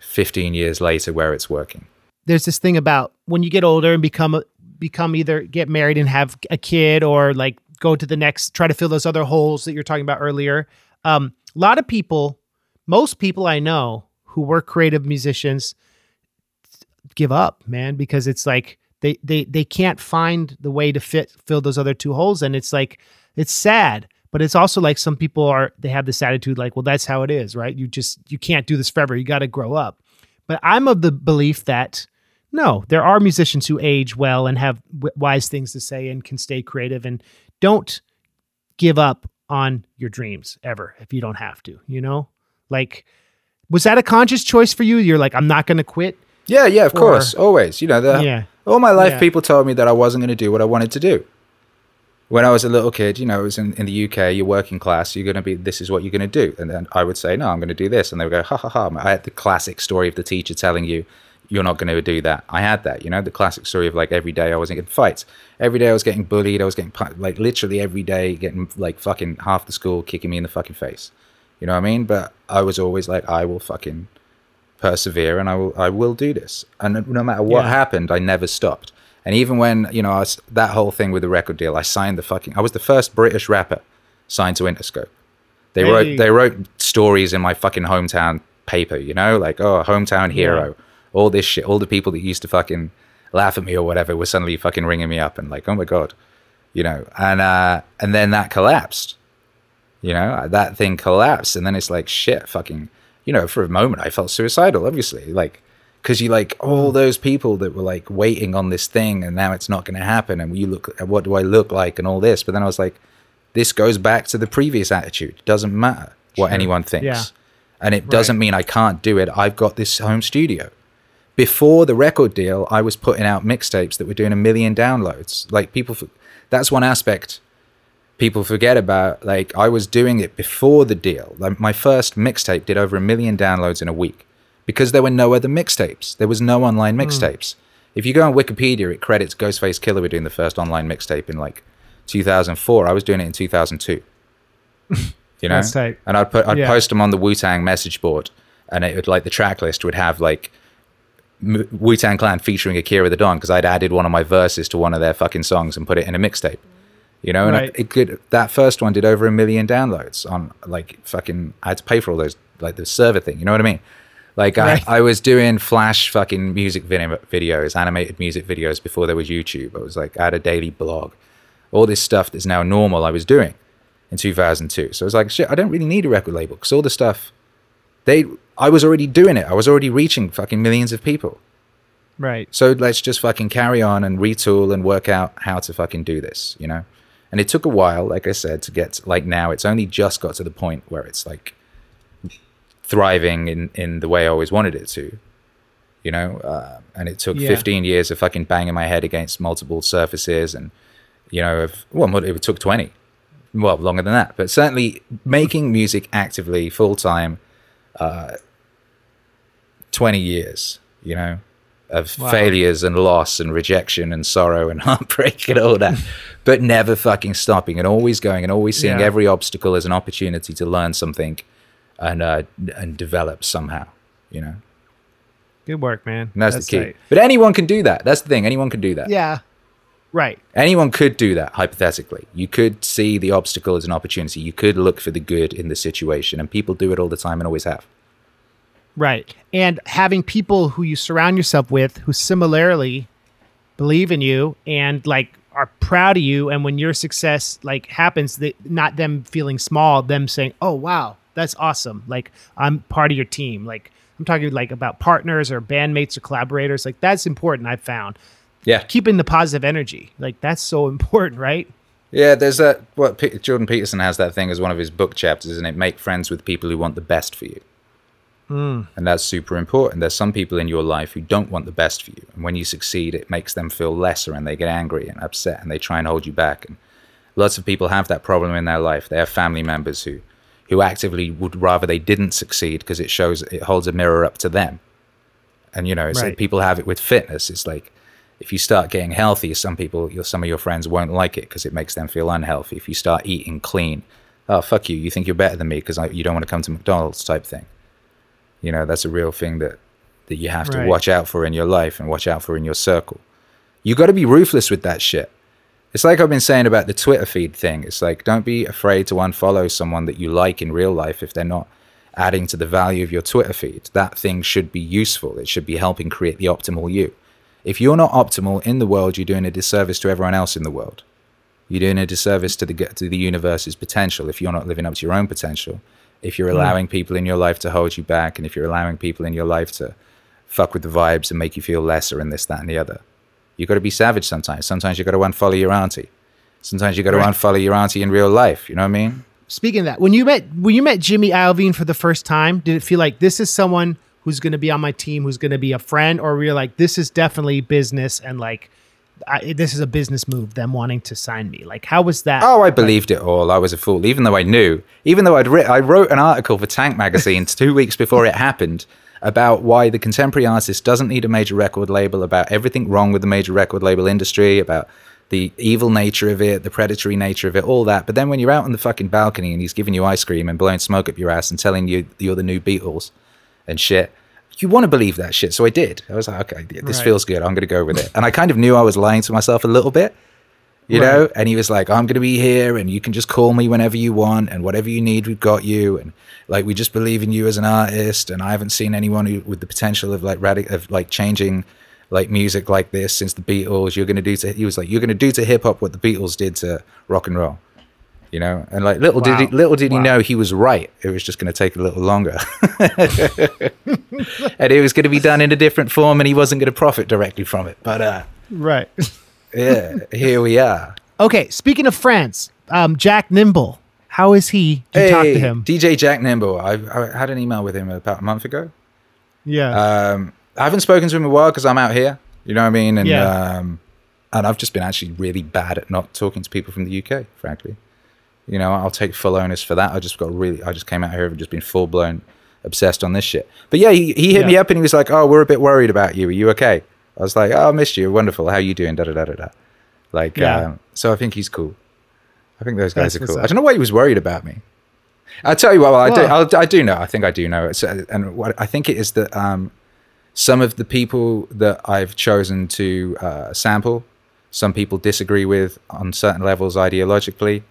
15 years later, where it's working. there's this thing about when you get older and become a, become either get married and have a kid or like go to the next try to fill those other holes that you're talking about earlier. Um, a lot of people, most people I know who were creative musicians give up, man, because it's like they they they can't find the way to fit fill those other two holes. And it's like it's sad but it's also like some people are they have this attitude like well that's how it is right? You just you can't do this forever. You got to grow up. But i'm of the belief that no there are musicians who age well and have w- wise things to say and can stay creative and don't give up on your dreams ever if you don't have to you know? Like was that a conscious choice for you? You're like i'm not going to quit Yeah, yeah, of Or- course, always. You know, the, Yeah. all my life, Yeah. people told me that I wasn't going to do what I wanted to do. When I was a little kid, you know, it was in, in the UK, you're working class, you're going to be, this is what you're going to do. And then I would say, no, I'm going to do this. And they would go, ha ha ha. I had the classic story of the teacher telling you, you're not going to do that. I had that, you know, the classic story of like every day I was in fights. Every day I was getting bullied. I was getting, like, literally every day getting, like, fucking half the school kicking me in the fucking face. You know what I mean? But I was always like, I will fucking persevere and I will I will do this. And no matter what Yeah. happened, I never stopped. And even when, you know, I was that whole thing with the record deal, I signed the fucking I was the first British rapper signed to Interscope. They Hey. wrote they wrote stories in my fucking hometown paper, you know, like oh, hometown hero, all this shit, all the people that used to fucking laugh at me or whatever were suddenly fucking ringing me up and like, oh my god, you know, and uh, and then that collapsed, you know, that thing collapsed, and then it's like shit, fucking, you know, for a moment I felt suicidal, obviously, like because you like all hmm. those people that were like waiting on this thing, and now it's not going to happen, and you look at what do I look like and all this, but then I was like, this goes back to the previous attitude. It doesn't matter what Sure. anyone thinks. Yeah. And it doesn't mean I can't do it. I've got this home studio. Before the record deal, I was putting out mixtapes that were doing a million downloads. Like people, f- that's one aspect people forget about. Like I was doing it before the deal. Like my first mixtape did over a million downloads in a week because there were no other mixtapes. There was no online hmm. mixtapes. If you go on Wikipedia, it credits Ghostface Killah with doing the first online mixtape in like 2004. I was doing it in 2002. You know, and I'd put I'd Yeah. post them on the Wu Tang message board, and it would like the track list would have like Wu Tang Clan featuring Akira the Don because I'd added one of my verses to one of their fucking songs and put it in a mixtape. You know, and Right. it could that first one did over a million downloads on like fucking. I had to pay for all those like the server thing. You know what I mean? Like Right. I, I was doing flash fucking music video, videos, animated music videos before there was YouTube. I was like I had a daily blog, all this stuff that's now normal. I was doing in 2002. So I was like, shit, I don't really need a record label because all the stuff they I was already doing it. I was already reaching fucking millions of people. right So let's just fucking carry on and retool and work out how to fucking do this, you know? And it took a while, like I said, to get like now it's only just got to the point where it's like thriving in, in the way I always wanted it to, you know? Uh, and it took Yeah. 15 years of fucking banging my head against multiple surfaces and, you know, of, well, it took 20. Well, longer than that. But certainly making music actively full time, uh, 20 years, you know? Of Wow. failures and loss and rejection and sorrow and heartbreak and all that, but never fucking stopping and always going and always seeing Yeah. every obstacle as an opportunity to learn something and uh, and develop somehow, you know. good work man And that's, the key. tight. But anyone can do that. That's the thing. Anyone can do that. Yeah. Right. Anyone could do that, hypothetically. You could see the obstacle as an opportunity. You could look for the good in the situation, and people do it all the time and always have. Right. And having people who you surround yourself with who similarly believe in you and like are proud of you and when your success like happens that not them feeling small, them saying, "Oh, wow, that's awesome. Like I'm part of your team." Like I'm talking like about partners or bandmates or collaborators. Like that's important I've found. Yeah. Keeping the positive energy. Like that's so important, right? Yeah, there's that. What P- Jordan Peterson has that thing as one of his book chapters, isn't it? Make friends with people who want the best for you. Mm. And that's super important. There's some people in your life who don't want the best for you. And when you succeed, it makes them feel lesser and they get angry and upset and they try and hold you back. And lots of people have that problem in their life. They have family members who, who actively would rather they didn't succeed because it shows, it holds a mirror up to them. And, you know, it's Right. like people have it with fitness. It's like, if you start getting healthy, some people, your, some of your friends won't like it because it makes them feel unhealthy. If you start eating clean, oh fuck you, you think you're better than me because you don't want to come to McDonald's type thing. You know, that's a real thing that that you have to Right. watch out for in your life and watch out for in your circle. You got to be ruthless with that shit. It's like I've been saying about the Twitter feed thing. It's like don't be afraid to unfollow someone that you like in real life if they're not adding to the value of your Twitter feed. That thing should be useful. It should be helping create the optimal you. If you're not optimal in the world, you're doing a disservice to everyone else in the world. You're doing a disservice to the to the universe's potential if you're not living up to your own potential. If you're hmm. allowing people in your life to hold you back, and if you're allowing people in your life to fuck with the vibes and make you feel lesser and this, that, and the other, You've got to be savage sometimes. Sometimes you've got to unfollow your auntie. Sometimes you've got to Right. unfollow your auntie in real life. You know what I mean? Speaking of that, when you met when you met Jimmy Iovine for the first time, did it feel like this is someone who's going to be on my team, who's going to be a friend, or were you like this is definitely business and like I, this is a business move, them wanting to sign me? Like, how was that? Oh, I believed it all. I was a fool, even though I knew. Even though I'd writ- I wrote an article for Tank magazine two weeks before it happened about why the contemporary artist doesn't need a major record label, about everything wrong with the major record label industry, about the evil nature of it, the predatory nature of it, all that. But then when you're out on the fucking balcony and he's giving you ice cream and blowing smoke up your ass and telling you you're the new Beatles and shit, you want to believe that shit. So I did. I was like, okay, this Right. feels good. I'm going to go with it. And I kind of knew I was lying to myself a little bit you Right. know and he was like i'm going to be here and you can just call me whenever you want and whatever you need we've got you and like we just believe in you as an artist and i haven't seen anyone who, with the potential of like radic- of like changing like music like this since the beatles you're going to do to he was like you're going to do to hip hop what the beatles did to rock and roll you know and like little did he little did he know he was right it was just going to take a little longer and it was going to be done in a different form and he wasn't going to profit directly from it but uh right. yeah here we are okay. Speaking of France, um, Jack Nimble, how is he? You talk to him? DJ Jack Nimble. I, I had an email with him about a month ago. yeah. Um, I haven't spoken to him in a while because I'm out here. You know what I mean? And Yeah. um, and I've just been actually really bad at not talking to people from the UK. Frankly, you know, I'll take full onus for that. I just got really. I just came out here and just been full blown obsessed on this shit. But yeah, he, he hit Yeah. me up and he was like, "Oh, we're a bit worried about you. Are you okay?" I was like, "Oh, I missed you. Wonderful. How you doing?" Da da da da da. Like, Yeah. um, so I think he's cool. I think those guys That's are cool. up. I don't know why he was worried about me. I'll tell you what. Well, I do. I'll, I do know. I think I do know. It's, uh, and what I think it is that um, some of the people that I've chosen to uh, sample, some people disagree with on certain levels ideologically,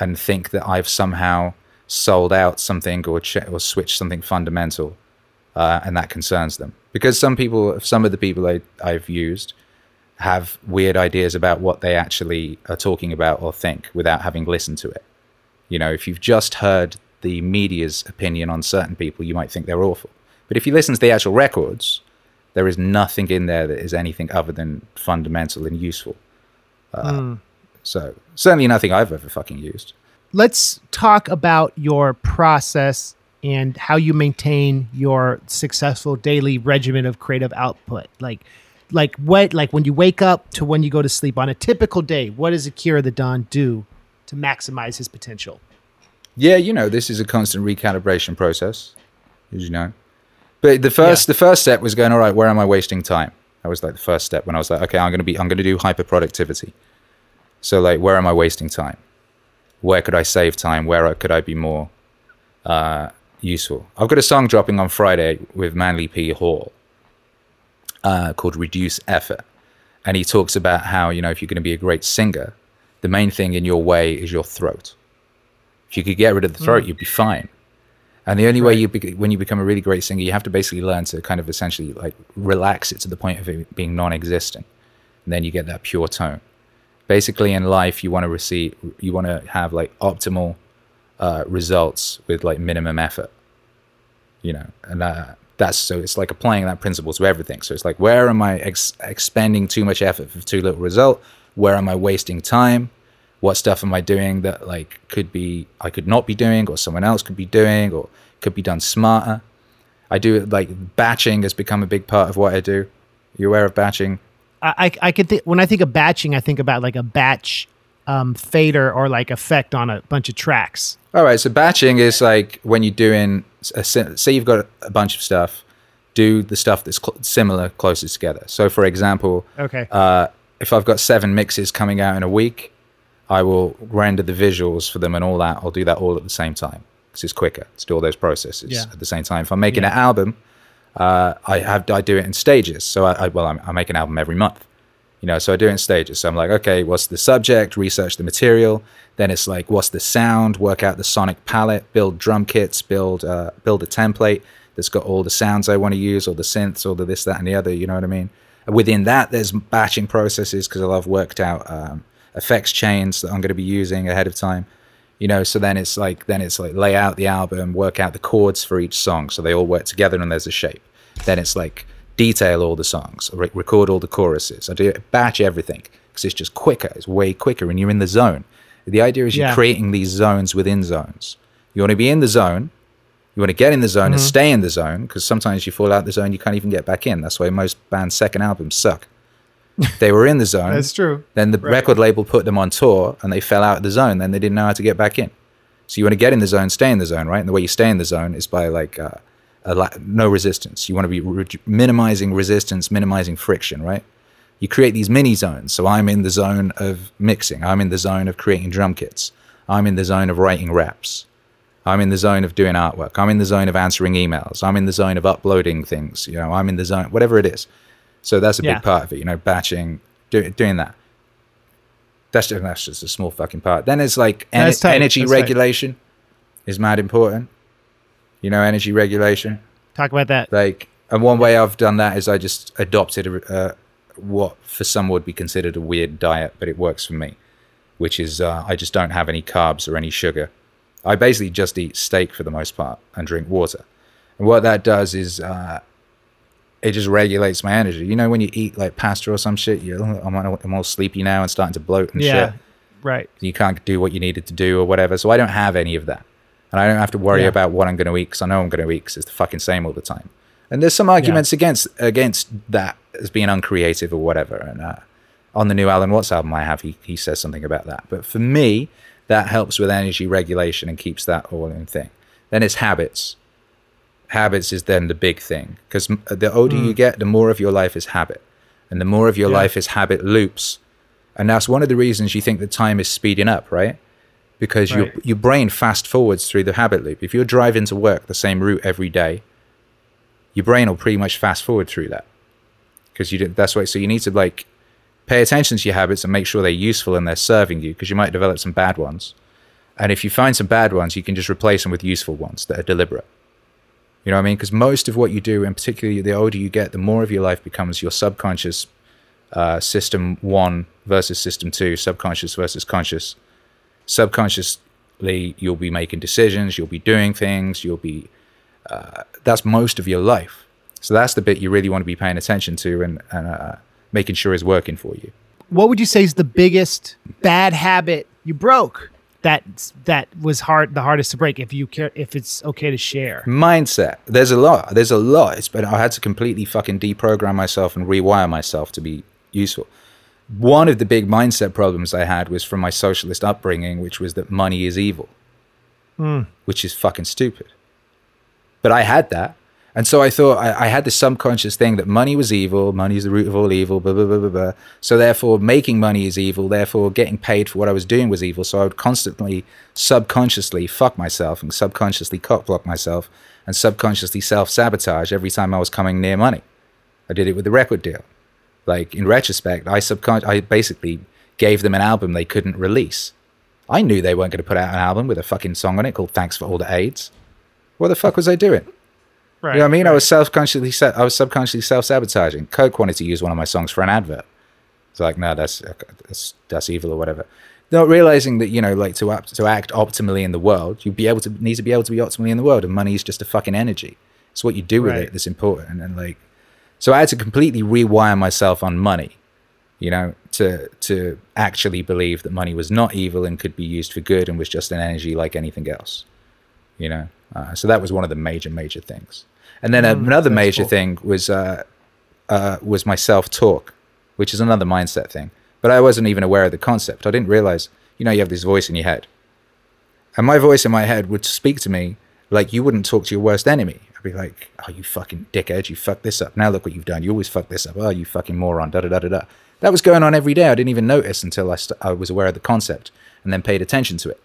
and think that I've somehow sold out something or ch- or switched something fundamental, uh, and that concerns them. Because some people, some of the people I, I've used, have weird ideas about what they actually are talking about or think without having listened to it. You know, if you've just heard the media's opinion on certain people, you might think they're awful. But if you listen to the actual records, there is nothing in there that is anything other than fundamental and useful. Uh, So certainly nothing I've ever fucking used. let's talk about your process and how you maintain your successful daily regimen of creative output like like what like when you wake up to when you go to sleep on a typical day what does akira the don do to maximize his potential Yeah, you know, this is a constant recalibration process, as you know. But the first Yeah. the first step was going, all right, where am I wasting time? That was like the first step when I was like, okay, I'm gonna be I'm gonna do hyper productivity. So like where am I wasting time? Where could I save time? Where could I be more uh, useful? I've got a song dropping on Friday with Manly P Hall uh, called Reduce Effort. and he talks about how you know if you're going to be a great singer, the main thing in your way is your throat. If you could get rid of the throat, you'd be fine. And the only way you be, when you become a really great singer, you have to basically learn to kind of essentially like relax it to the point of it being non-existent, and then you get that pure tone. Basically, in life, you want to receive, you want to have like optimal uh, results with like minimum effort. You know, and uh, that's so it's like applying that principle to everything. So it's like, where am I ex- expending too much effort for too little result? Where am I wasting time? What stuff am I doing that like could be I could not be doing, or someone else could be doing, or could be done smarter? I do like batching has become a big part of what I do. you're aware of batching? I, I, could think when I think of batching, I think about like a batch um, fader or like effect on a bunch of tracks. All right, so batching is like when you're doing, a, say you've got a bunch of stuff, do the stuff that's cl- similar closest together. So, for example, Okay. uh, if I've got seven mixes coming out in a week, I will render the visuals for them and all that. I'll do that all at the same time because it's quicker to do all those processes Yeah. at the same time. If I'm making Yeah. an album, uh, I have I do it in stages. So I, I well, I'm, I make an album every month, you know. So I do it in stages. So I'm like, okay, what's the subject? Research the material. Then it's like, what's the sound? Work out the sonic palette. Build drum kits. Build uh, build a template that's got all the sounds I want to use, all the synths, all the this, that, and the other. You know what I mean? Within that, there's batching processes because I've worked out um, effects chains that I'm going to be using ahead of time. You know, so then it's like then it's like lay out the album, work out the chords for each song, so they all work together and there's a shape. Then it's like detail all the songs, re- record all the choruses. I do batch everything because it's just quicker. It's way quicker, and you're in the zone. The idea is you're Yeah. creating these zones within zones. You want to be in the zone. You want to get in the zone and Mm-hmm. stay in the zone because sometimes you fall out the zone, you can't even get back in. That's why most bands' second albums suck. They were in the zone. That's true. Then the Right. record label put them on tour and they fell out of the zone. Then they didn't know how to get back in. So you want to get in the zone, stay in the zone, right? And the way you stay in the zone is by like uh, a la- no resistance. You want to be re- minimizing resistance, minimizing friction, right? You create these mini zones. So I'm in the zone of mixing. I'm in the zone of creating drum kits. I'm in the zone of writing raps. I'm in the zone of doing artwork. I'm in the zone of answering emails. I'm in the zone of uploading things. You know, I'm in the zone, whatever it is. So that's a Yeah. big part of it. You know, batching, do, doing that. That's just, that's just a small fucking part. Then it's like en- tight. energy That's tight. regulation is mad important. You know, energy regulation. Talk about that. Like, and one way I've done that is I just adopted a, uh, what for some would be considered a weird diet, but it works for me, which is uh, I just don't have any carbs or any sugar. I basically just eat steak for the most part and drink water. And what that does is uh, it just regulates my energy. You know, when you eat like pasta or some shit, you're, I'm, I'm all sleepy now and starting to bloat and Yeah. shit Right. you can't do what you needed to do or whatever. So I don't have any of that. And I don't have to worry Yeah. about what I'm going to eat because I know I'm going to eat because it's the fucking same all the time. And there's some arguments against against that as being uncreative or whatever. And uh, on the new Alan Watts album I have, he, he says something about that. But for me, that helps with energy regulation and keeps that all in thing. Then it's habits. Habits is then the big thing because the older you mm. get, the more of your life is habit. And the more of your Yeah. life is habit loops. And that's one of the reasons you think that time is speeding up, right? Because your Right. your brain fast forwards through the habit loop. If you're driving to work the same route every day, your brain will pretty much fast forward through that. Because you did, that's why. So you need to like pay attention to your habits and make sure they're useful and they're serving you. Because you might develop some bad ones, and if you find some bad ones, you can just replace them with useful ones that are deliberate. You know what I mean? Because most of what you do, and particularly the older you get, the more of your life becomes your subconscious uh, system one versus system two, subconscious versus conscious. Subconsciously, you'll be making decisions, you'll be doing things, you'll be. Uh, that's most of your life. So that's the bit you really want to be paying attention to and, and uh, making sure is working for you. What would you say is the biggest bad habit you broke? That that was hard, the hardest to break. If you care, if it's okay to share. mindset. There's a lot. There's a lot. It's been I had to completely fucking deprogram myself and rewire myself to be useful. One of the big mindset problems I had was from my socialist upbringing, which was that money is evil, hmm. which is fucking stupid. But I had that. And so I thought I, I had this subconscious thing that money was evil, money is the root of all evil, blah, blah, blah, blah, blah. So therefore, making money is evil. Therefore, getting paid for what I was doing was evil. So I would constantly, subconsciously fuck myself and subconsciously cock block myself and subconsciously self sabotage every time I was coming near money. I did it with the record deal. Like in retrospect, I subcon I basically gave them an album they couldn't release. I knew they weren't going to put out an album with a fucking song on it called "Thanks for All the AIDS." What the fuck was I doing? Right. You know what I mean? I was self-consciously, se- I was subconsciously self-sabotaging. Coke wanted to use one of my songs for an advert. It's like, no, that's that's, that's evil or whatever. Not realizing that you know, like to act, to act optimally in the world, you be able to need to be able to be optimally in the world, and money is just a fucking energy. It's what you do with Right. it that's important. And, and like, so I had to completely rewire myself on money, you know, to to actually believe that money was not evil and could be used for good and was just an energy like anything else, you know. Uh, so that was one of the major major things. And then another major cool. thing was uh, uh, was my self talk, which is another mindset thing. But I wasn't even aware of the concept. I didn't realize, you know, you have this voice in your head. And my voice in my head would speak to me like you wouldn't talk to your worst enemy. I'd be like, oh, you fucking dickhead, you fucked this up. Now look what you've done. You always fuck this up. Oh, you fucking moron, da da da da da. That was going on every day. I didn't even notice until I, st- I was aware of the concept and then paid attention to it.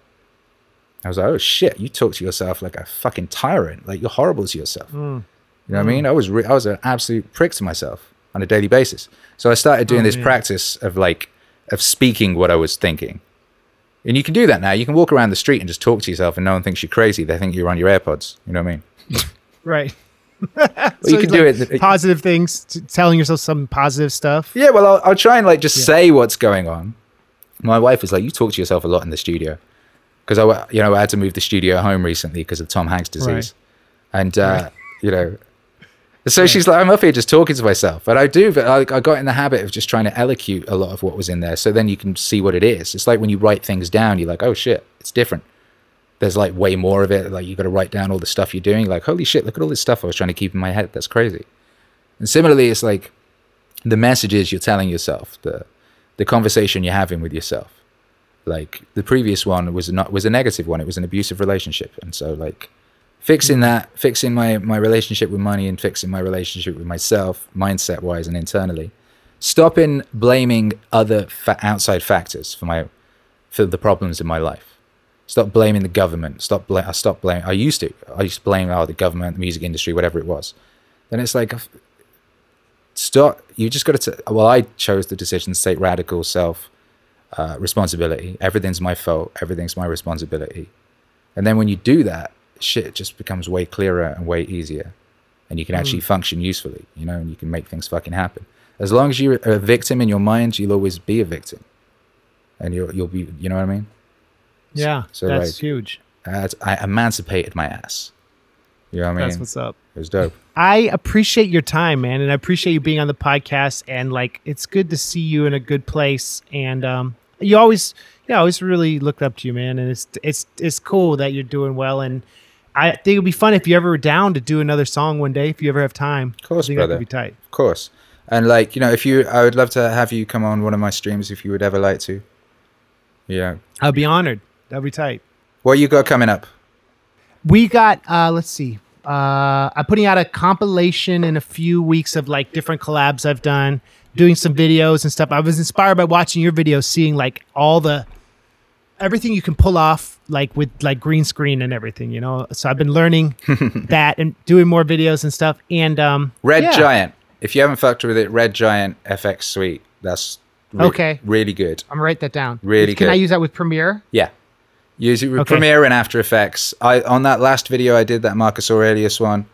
I was like, oh shit, you talk to yourself like a fucking tyrant. Like you're horrible to yourself. Hmm. You know what I hmm. mean? I was re- I was an absolute prick to myself on a daily basis. So I started doing Oh, this man. practice of like of speaking what I was thinking. And you can do that now. You can walk around the street and just talk to yourself, and no one thinks you're crazy. They think you're on your AirPods. You know what I mean? right. you can do it- Positive things, t- telling yourself some positive stuff. Yeah, well, I'll, I'll try and like just say what's going on. My wife was like, "You talk to yourself a lot in the studio," because I, you know, I had to move the studio home recently because of Tom Hanks' disease, and uh, you know, so she's like, "I'm up here just talking to myself," and I do, but I, I got in the habit of just trying to elocute a lot of what was in there, so then you can see what it is. It's like when you write things down, you're like, "Oh shit, it's different." There's like way more of it. Like you got to write down all the stuff you're doing. Like, holy shit, look at all this stuff I was trying to keep in my head. That's crazy. And similarly, it's like the messages you're telling yourself, the the conversation you're having with yourself. Like the previous one was not was a negative one. It was an abusive relationship, and so like fixing that, fixing my my relationship with money, and fixing my relationship with myself, mindset wise and internally. Stopping blaming other fa- outside factors for my for the problems in my life. Stop blaming the government. Stop bla- I stopped blaming. I used to. I used to blame oh the government, the music industry, whatever it was. Then it's like stop you just got to well i chose the decision to take radical self uh, responsibility. Everything's my fault. Everything's my responsibility. And then when you do that shit just becomes way clearer and way easier. And you can actually function usefully you know and you can make things fucking happen. As long as you're a victim in your mind you'll always be a victim. And you'll, you'll be you know what i mean? Yeah, So, that's like, huge. I, I emancipated my ass you know what i mean That's what's up. it was dope I appreciate your time, man, and I appreciate you being on the podcast. And like, it's good to see you in a good place. And um, you always, yeah, I always really looked up to you, man. And it's it's it's cool that you're doing well. And I think it'd be fun if you ever were down to do another song one day, if you ever have time. Of course, I think brother. That could be tight. Of course. And like, you know, if you I would love to have you come on one of my streams if you would ever like to. Yeah. I'd be honored. That'd be tight. What you got coming up? We got uh let's see uh i'm putting out a compilation in a few weeks of like different collabs i've done doing some videos and stuff i was inspired by watching your videos seeing like all the everything you can pull off like with like green screen and everything you know so i've been learning that and doing more videos and stuff and um Red yeah. Giant. If you haven't fucked with it, Red Giant FX Suite. That's re- Okay. Really good. i'm gonna write that down Really good. can i use that with premiere Yeah. Use it with Okay. Premiere and After Effects. I on that last video I did that Marcus Aurelius one.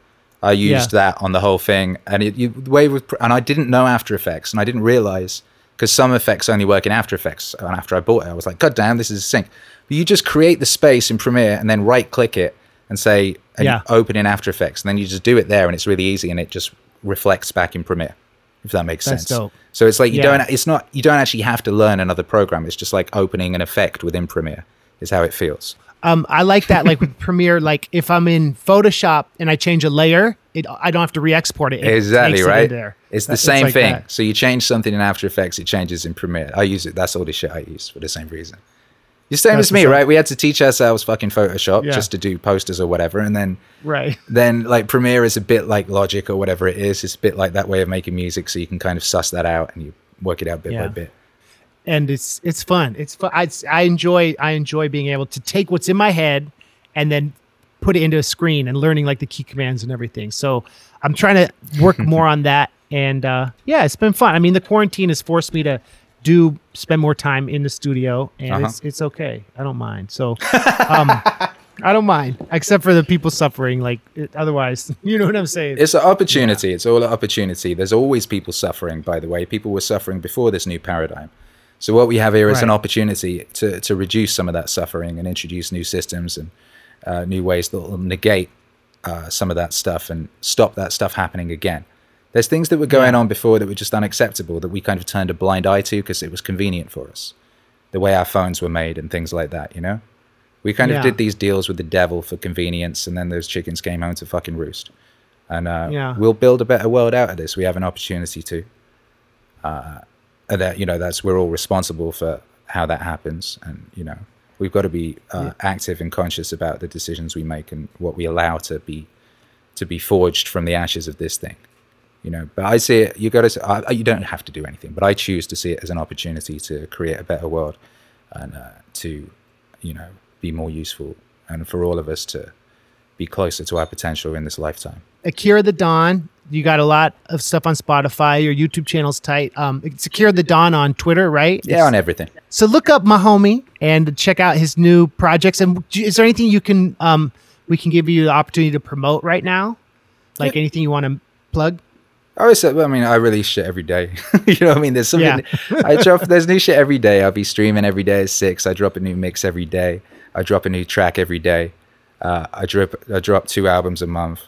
I used Yeah. that on the whole thing, and it you, the way with and I didn't know After Effects, and I didn't realize because some effects only work in After Effects. And after I bought it, I was like, God damn, this is a sync. But you just create the space in Premiere and then right click it and say, and Yeah. open in After Effects, and then you just do it there, and it's really easy, and it just reflects back in Premiere. If that makes That's sense. dope. So it's like you Yeah. don't. It's not. You don't actually have to learn another program. It's just like opening an effect within Premiere. Is how it feels. Um, I like that. Like with Premiere, like if I'm in Photoshop and I change a layer, it I don't have to re-export it. It exactly takes it right. there. It's the That- same like thing. that. So you change something in After Effects, it changes in Premiere. I use it. That's all the shit I use for the same reason. You're same That's as me, right? We had to teach ourselves fucking Photoshop Yeah. just to do posters or whatever, and then Right. then like Premiere is a bit like Logic or whatever it is. It's a bit like that way of making music, so you can kind of suss that out and you work it out bit by bit. And it's it's fun. It's fun. I, I enjoy I enjoy being able to take what's in my head and then put it into a screen and learning like the key commands and everything. So I'm trying to work more on that and uh, yeah, it's been fun. I mean, the quarantine has forced me to do spend more time in the studio, and Uh-huh. it's it's okay. I don't mind. So, um, I don't mind, except for the people suffering. Like it, otherwise, you know what I'm saying? It's an opportunity. It's all an opportunity. There's always people suffering, by the way. People were suffering before this new paradigm. So what we have here is an opportunity to, to reduce some of that suffering and introduce new systems and uh, new ways that will negate uh, some of that stuff and stop that stuff happening again. There's things that were going on before that were just unacceptable that we kind of turned a blind eye to because it was convenient for us. The way our phones were made and things like that, you know? We kind Yeah. of did these deals with the devil for convenience, and then those chickens came home to fucking roost. And uh, Yeah. we'll build a better world out of this. We have an opportunity to. And that you know, that's we're all responsible for how that happens, and you know, we've got to be uh, active and conscious about the decisions we make and what we allow to be to be forged from the ashes of this thing. You know, but I see it. You got to. I, you don't have to do anything, but I choose to see it as an opportunity to create a better world, and uh, to, you know, be more useful, and for all of us to be closer to our potential in this lifetime. Akira the Don. You got a lot of stuff on Spotify. Your YouTube channel's tight. Um, it's Akira the Don on Twitter, right? Yeah, on everything. So look up my homie and check out his new projects. And is there anything you can um we can give you the opportunity to promote right now? Like Yeah. anything you want to plug? I always say, I mean, I release shit every day. you know what I mean? There's something, Yeah. I drop, there's new shit every day. I'll be streaming every day at six. I drop a new mix every day. I drop a new track every day. Uh, I drop, I drop two albums a month.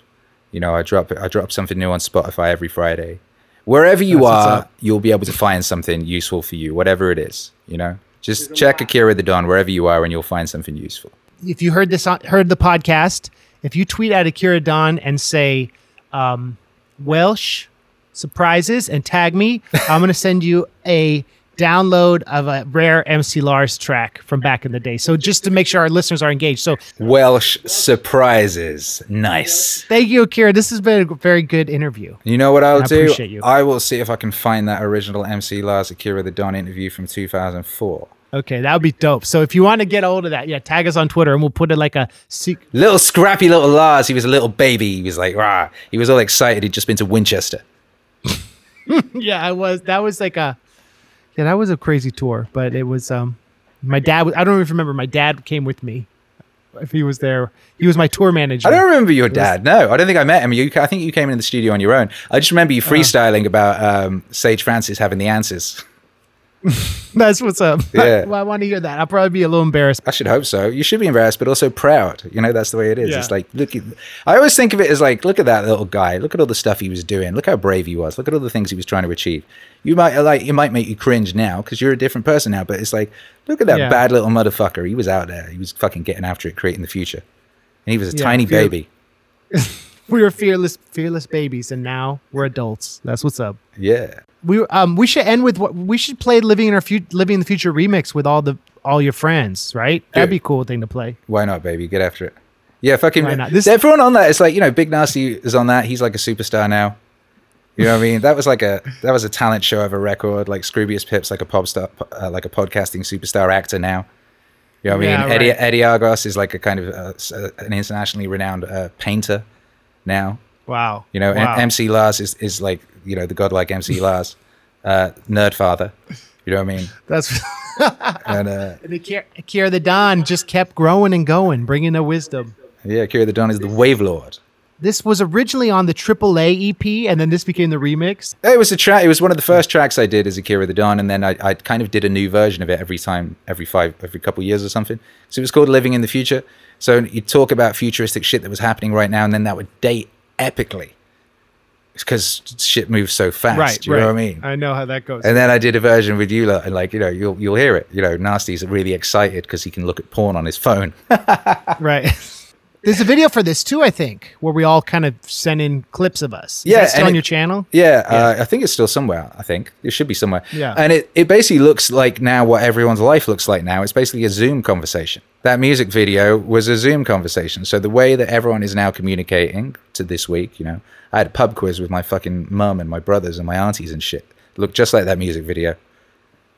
You know, I drop, I drop something new on Spotify every Friday. Wherever you That's are, you'll be able to find something useful for you, whatever it is, you know? Just check Akira the Don wherever you are and you'll find something useful. If you heard this on, heard the podcast, if you tweet at Akira Don and say um, Welsh surprises and tag me, I'm gonna send you a download of a rare MC Lars track from back in the day. So just to make sure our listeners are engaged. So Welsh surprises. Nice. thank you, Akira. This has been a very good interview. You know what I'll I do? appreciate you. I will see if I can find that original MC Lars Akira the Don interview from 2004. Okay, that would be dope. So if you want to get a hold of that, yeah, tag us on Twitter and we'll put it like a sec- Little scrappy little Lars. He was a little baby. He was like, rah. He was all excited. He'd just been to Winchester. Yeah, I was. That was like a yeah, that was a crazy tour. But it was um, my dad. was- I don't even remember. My dad came with me. If he was there, he was my tour manager. I don't remember your dad. No, I don't think I met him. You, I think you came in the studio on your own. I just remember you Uh-huh. freestyling about um, Sage Francis having the answers. That's what's up. Yeah. well, I want to hear that. I'll probably be a little embarrassed. I should hope so. You should be embarrassed, but also proud. You know, that's the way it is. Yeah. It's like, look, at, I always think of it as like, look at that little guy. Look at all the stuff he was doing. Look how brave he was. Look at all the things he was trying to achieve. You might uh, like, it might make you cringe now because you're a different person now. But it's like, look at that Yeah. bad little motherfucker. He was out there. He was fucking getting after it, creating the future, and he was a Yeah, tiny baby. We were fearless, fearless babies, and now we're adults. That's what's up. Yeah. We um we should end with what we should play "Living in Our Future," "Living in the Future" remix with all the all your friends, right? That'd be a cool thing to play. Why not, baby? Get after it. Yeah, fucking. Why not? This- everyone on that. It's like you know, Big Narstie is on that. He's like a superstar now. You know what I mean? That was like a that was a talent show of a record. Like Scroobius Pip's like a pop star, uh, like a podcasting superstar actor now. You know what I mean? Eddie right. Eddie Argos is like a kind of uh, uh, an internationally renowned uh, painter now. Wow. You know, wow. MC Lars is is like you know the godlike MC Lars, uh, nerd father. You know what I mean? That's And uh, and Akira, Akira the Don just kept growing and going, bringing the wisdom. yeah, Kira the Don is the Wave Lord. This was originally on the AAA EP, and then this became the remix. It was a track. It was one of the first tracks I did as Akira the Don, and then I, I kind of did a new version of it every time, every five, every couple years or something. So it was called Living in the Future. So you talk about futuristic shit that was happening right now, and then that would date epically, because shit moves so fast. right, you right. know what I mean? I know how that goes. And then I did a version with lot, and like you know, you'll you'll hear it. You know, Narstie's really excited because he can look at porn on his phone. right. There's a video for this too, I think, where we all kind of send in clips of us. Is Yeah, that still on it- your channel? Yeah, Uh, I think it's still somewhere. I think it should be somewhere. Yeah. and it, it basically looks like now what everyone's life looks like now. It's basically a Zoom conversation. That music video was a Zoom conversation. So the way that everyone is now communicating to this week, you know, I had a pub quiz with my fucking mum and my brothers and my aunties and shit. Looked just like that music video.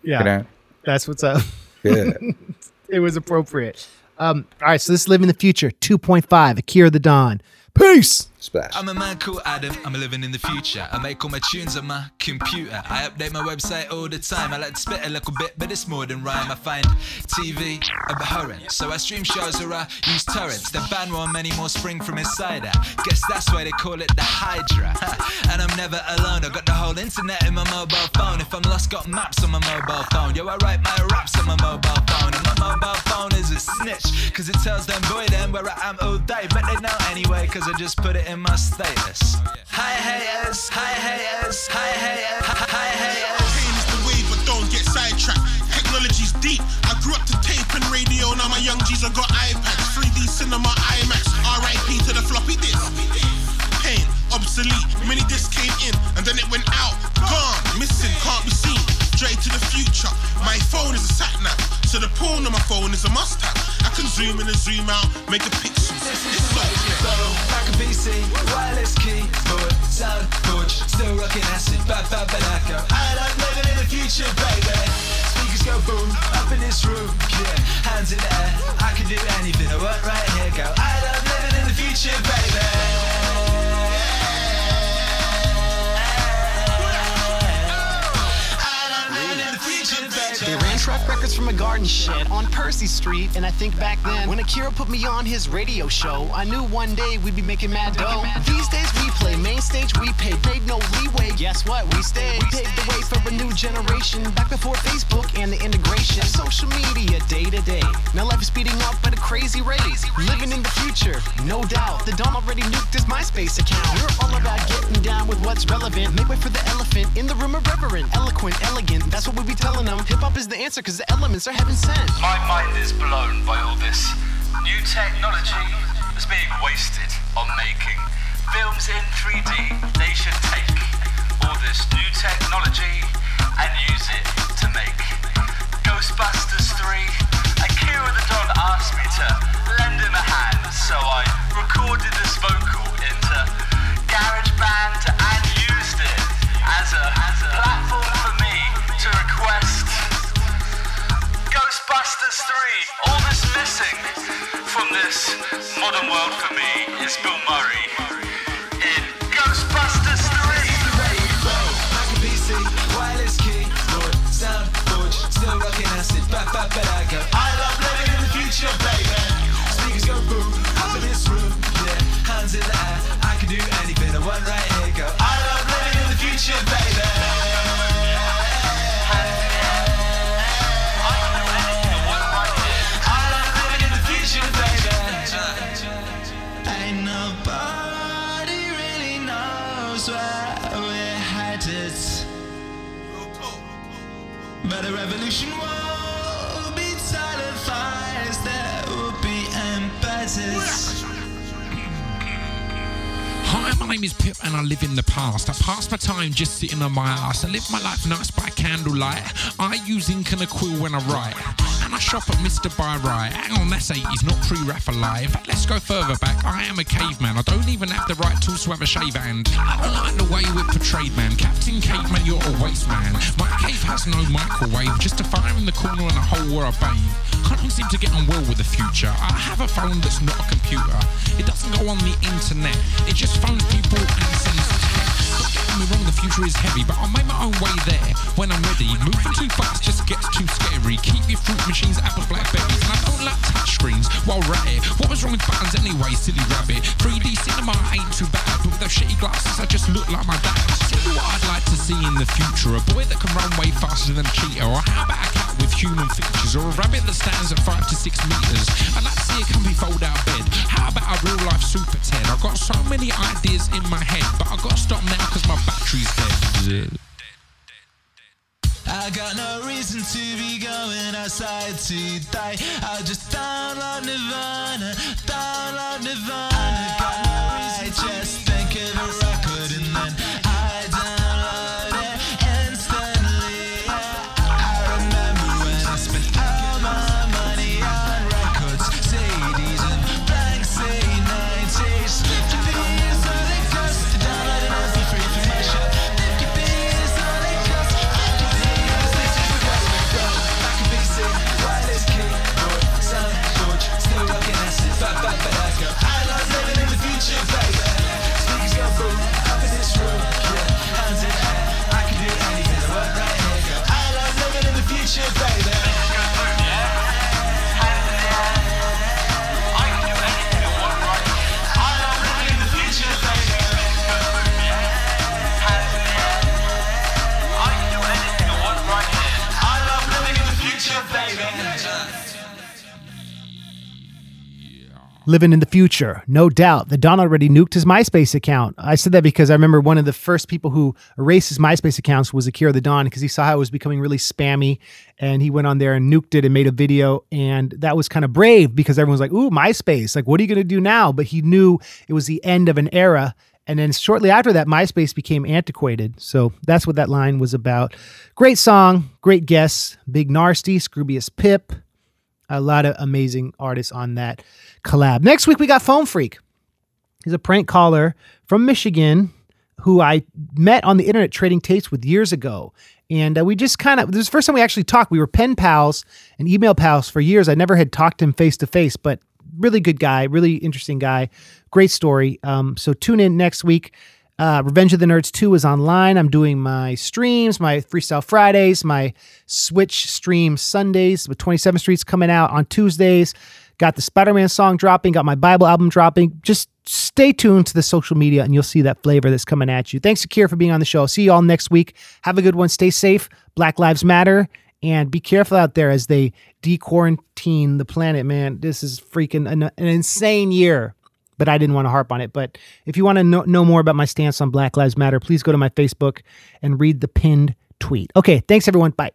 Yeah. You know, That's what's up. yeah. it was appropriate. Um, all right, so this is Live in the Future 2.5, Akira the Don. Peace. Splash. I'm a man called Adam, I'm living in the future. I make all my tunes on my computer. I update my website all the time. I like to spit a little bit, but it's more than rhyme. I find TV abhorrent, so I stream shows or I use torrents. The ban one, many more spring from inside out. Guess that's why they call it the Hydra. and I'm never alone, I got the whole internet in my mobile phone. If I'm lost, got maps on my mobile phone. Yo, I write my raps on my mobile phone. And my mobile phone is a snitch, cause it tells them boy them where I am all day. But they know anyway, cause I just put it in my status. Hi haters, hi haters, hi haters, hi haters. Pain is the way, but don't get sidetracked. Technology's deep. I grew up to tape and radio. Now my young G's have got iPads, 3D cinema, IMAX. RIP to the floppy disk. Pain, obsolete. Mini disc came in and then it went out. Gone, missing, can't be seen. Straight to the future. My phone is a sat nav, so the porn on my phone is a must have. I can zoom in and zoom out, make a pixel. It's so Back a PC, wireless keyboard, sound forge, still rocking acid, bad bad bad echo. I love living in the future, baby. Speakers go boom, up in this room, yeah. Hands in the air, I can do anything I want right here, go. I love living in the future, baby. They ran track records from a garden shed on Percy Street, and I think back then, when Akira put me on his radio show, I knew one day we'd be making mad dough. These days we play main stage, we pay, paid no leeway. Guess what? We stayed. We paved the way for a new generation, back before Facebook and the integration. Social media, day to day. Now life is speeding up at a crazy rate. Living in the future, no doubt. The Don already nuked his MySpace account. We're all about getting down with what's relevant. Make way for the elephant in the room, irreverent, eloquent, elegant. That's what we be telling them. Hip hop is the answer, cause the elements are heaven sent. My mind is blown by all this new technology that's being wasted on making films in 3D. They should take all this new technology and use it to make Ghostbusters 3. Akira the Don asked me to lend him a hand, so I recorded this vocal into GarageBand and used it as a, as a platform for me to request Ghostbusters 3. All that's missing from this modern world for me is Bill Murray the baby. Name is Pip and I live in the past. I pass my time just sitting on my ass. I live my life nice by candlelight. I use ink and a quill when I write. I shop at Mr. Byrite. Hang on, that's 80s, not pre. In fact, let's go further back. I am a caveman. I don't even have the right tools to have a shave hand. I don't like the way we're portrayed, man. Captain Caveman, you're a waste man. My cave has no microwave, just a fire in the corner and a hole where I bathe. Can't seem to get on well with the future. I have a phone that's not a computer. It doesn't go on the internet. It just phones people and sends. Don't me wrong, the future is heavy, but I'll make my own way there when I'm ready. Moving too fast just gets too scary. Keep your fruit machines of blackberries, and I don't like touch screens while we're. What was wrong with buttons anyway, silly rabbit? 3D cinema ain't too bad, but with those shitty glasses, I just look like my dad. Tell you what I'd like to see in the future: a boy that can run way faster than a cheetah, or how about a cat with human features, or a rabbit that stands at five to six meters. I'd like to see a comfy fold-out bed. How about a real-life super ten? I've got so many ideas in my head, but I've got to stop now because my battery's dead. I got no reason to be going outside today. I just download Nirvana, download Nirvana. Living in the future, no doubt. The Don already nuked his MySpace account. I said that because I remember one of the first people who erased his MySpace accounts was Akira the Don because he saw how it was becoming really spammy and he went on there and nuked it and made a video. And that was kind of brave because everyone was like, ooh, MySpace, like, what are you going to do now? But he knew it was the end of an era. And then shortly after that, MySpace became antiquated. So that's what that line was about. Great song, great guests, Big Narstie, Scroobius Pip, a lot of amazing artists on that collab. Next week, we got Phone Freak. He's a prank caller from Michigan who I met on the internet trading tapes with years ago. And uh, we just kind of, this is the first time we actually talked. We were pen pals and email pals for years. I never had talked to him face to face, but really good guy, really interesting guy. Great story. Um, so tune in next week. Uh, Revenge of the Nerds 2 is online. I'm doing my streams, my Freestyle Fridays, my Switch stream Sundays with 27th Street's coming out on Tuesdays. Got the Spider Man song dropping, got my Bible album dropping. Just stay tuned to the social media and you'll see that flavor that's coming at you. Thanks, Akira, for being on the show. I'll see you all next week. Have a good one. Stay safe. Black Lives Matter. And be careful out there as they de-quarantine the planet, man. This is freaking an, an insane year but I didn't want to harp on it. But if you want to know, know more about my stance on Black Lives Matter, please go to my Facebook and read the pinned tweet. Okay, thanks everyone. Bye.